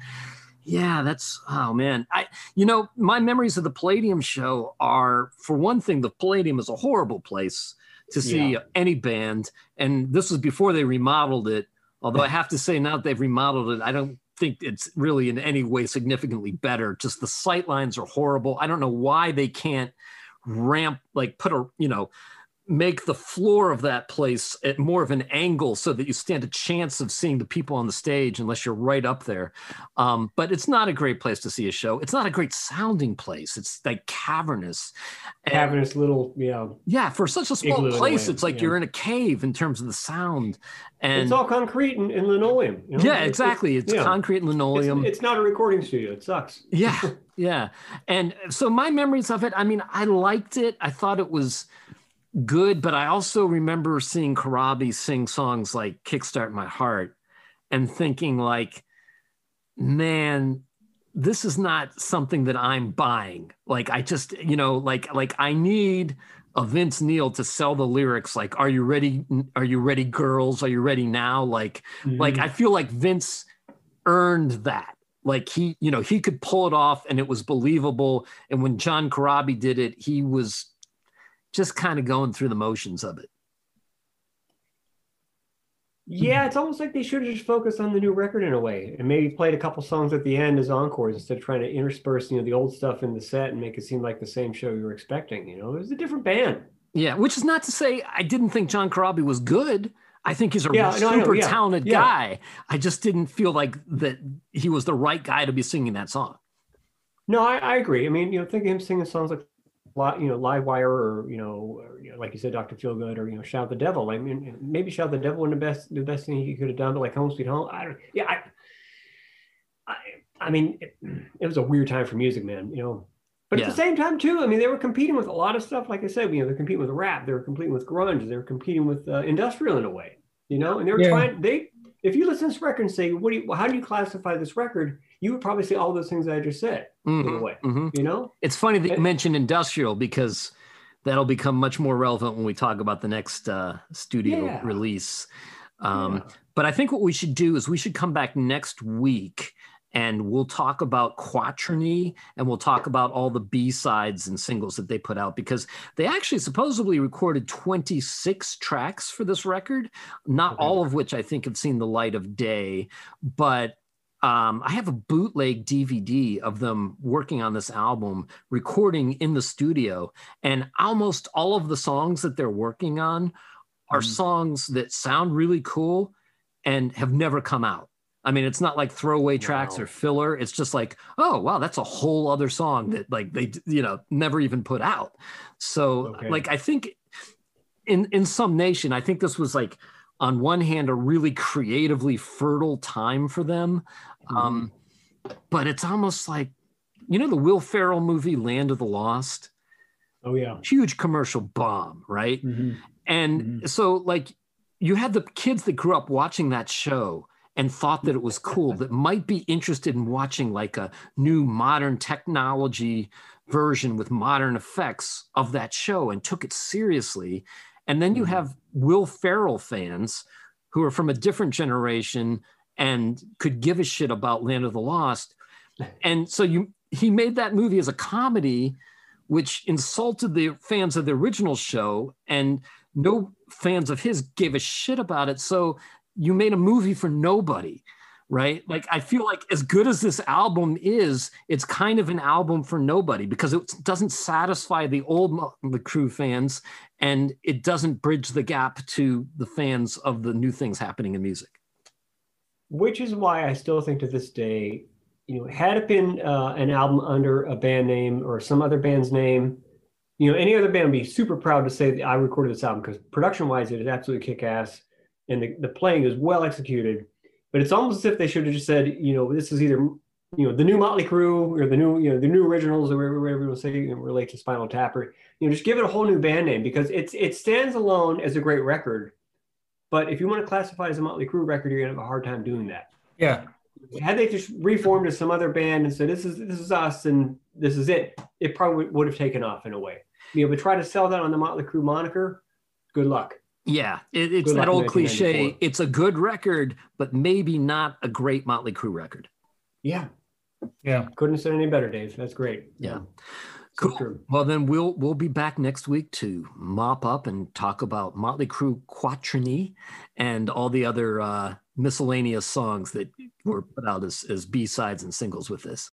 yeah, that's oh man. I you know, my memories of the Palladium show are for one thing, the Palladium is a horrible place to see yeah. any band. And this was before they remodeled it. Although I have to say now that they've remodeled it, I don't think it's really in any way significantly better. Just the sight lines are horrible. I don't know why they can't ramp like put a you know make the floor of that place at more of an angle so that you stand a chance of seeing the people on the stage unless you're right up there. Um, but it's not a great place to see a show. It's not a great sounding place. It's like cavernous. Cavernous and, little, yeah. Yeah, for such a small place, it's like yeah. you're in a cave in terms of the sound. And it's all concrete and, and linoleum. You know? Yeah, exactly. It's, it's concrete and linoleum. It's, it's not a recording studio. It sucks. Yeah, <laughs> yeah. And so my memories of it, I mean, I liked it. I thought it was good, but I also remember seeing Corabi sing songs like Kickstart My Heart and thinking like, man, this is not something that I'm buying. Like I just, you know, like like I need a Vince Neil to sell the lyrics like are you ready are you ready girls are you ready now like mm-hmm. like I feel like Vince earned that like he you know he could pull it off and it was believable and when John Corabi did it he was just kind of going through the motions of it. Yeah, it's almost like they should have just focused on the new record in a way, and maybe played a couple songs at the end as encores instead of trying to intersperse, you know, the old stuff in the set and make it seem like the same show you were expecting. You know, it was a different band. Yeah, which is not to say I didn't think John Corabi was good. I think he's a yeah, super no, yeah, talented yeah. guy. I just didn't feel like that he was the right guy to be singing that song. No, I, I agree. I mean, you know, think of him singing songs like you know, live wire or, you know, or, you know, like you said, Dr. Feelgood or, you know, shout the devil. I mean, maybe shout the devil in the best, the best thing he could have done, but like home sweet home. I don't, yeah. I, I, I mean, it, it, was a weird time for music, man, you know, but yeah. at the same time too, I mean, they were competing with a lot of stuff. Like I said, you know, they're competing with rap, they were competing with grunge, they were competing with uh, industrial in a way, you know, and they were yeah. trying, they, if you listen to this record and say, what do you, how do you classify this record? You would probably say all those things I just said mm-hmm. in a way, mm-hmm. you know? It's funny that you mentioned industrial because that'll become much more relevant when we talk about the next uh, studio yeah. release. Um, yeah. But I think what we should do is we should come back next week and we'll talk about Quaternary and we'll talk about all the B sides and singles that they put out because they actually supposedly recorded 26 tracks for this record, not all of which I think have seen the light of day, but um, I have a bootleg DVD of them working on this album, recording in the studio, and almost all of the songs that they're working on are mm. songs that sound really cool and have never come out. I mean, it's not like throwaway tracks wow. or filler. It's just like, oh wow, that's a whole other song that like they you know never even put out. So okay. like I think in in some nation, I think this was like on one hand a really creatively fertile time for them, mm-hmm. um, but it's almost like you know the Will Ferrell movie Land of the Lost. Oh yeah, huge commercial bomb, right? Mm-hmm. And mm-hmm. so like you had the kids that grew up watching that show and thought that it was cool that might be interested in watching like a new modern technology version with modern effects of that show and took it seriously. And then you mm-hmm. have Will Ferrell fans who are from a different generation and could give a shit about Land of the Lost. <laughs> And so you he made that movie as a comedy which insulted the fans of the original show and no fans of his gave a shit about it. So you made a movie for nobody right like i feel like as good as this album is it's kind of an album for nobody because it doesn't satisfy the old the Crue fans and it doesn't bridge the gap to the fans of the new things happening in music which is why i still think to this day you know had it been uh, an album under a band name or some other band's name you know any other band would be super proud to say that i recorded this album because production wise it is absolutely kick-ass and the, the playing is well executed. But it's almost as if they should have just said, you know, this is either you know, the new Motley Crue or the new, you know, the new originals or whatever you will say you know, relate to Spinal Tap or, you know, just give it a whole new band name because it's it stands alone as a great record. But if you want to classify as a Motley Crue record, you're gonna have a hard time doing that. Yeah. Had they just reformed as some other band and said this is this is us and this is it, it probably would have taken off in a way. You know, but try to sell that on the Motley Crue moniker. Good luck. Yeah, it, it's Good that old cliche. It's a good record, but maybe not a great Motley Crue record. Yeah. Yeah. Couldn't have said any better, Dave. That's great. Yeah. So Cool. true. Well, then we'll we'll be back next week to mop up and talk about Motley Crue Quaternary and all the other uh, miscellaneous songs that were put out as, as B sides and singles with this.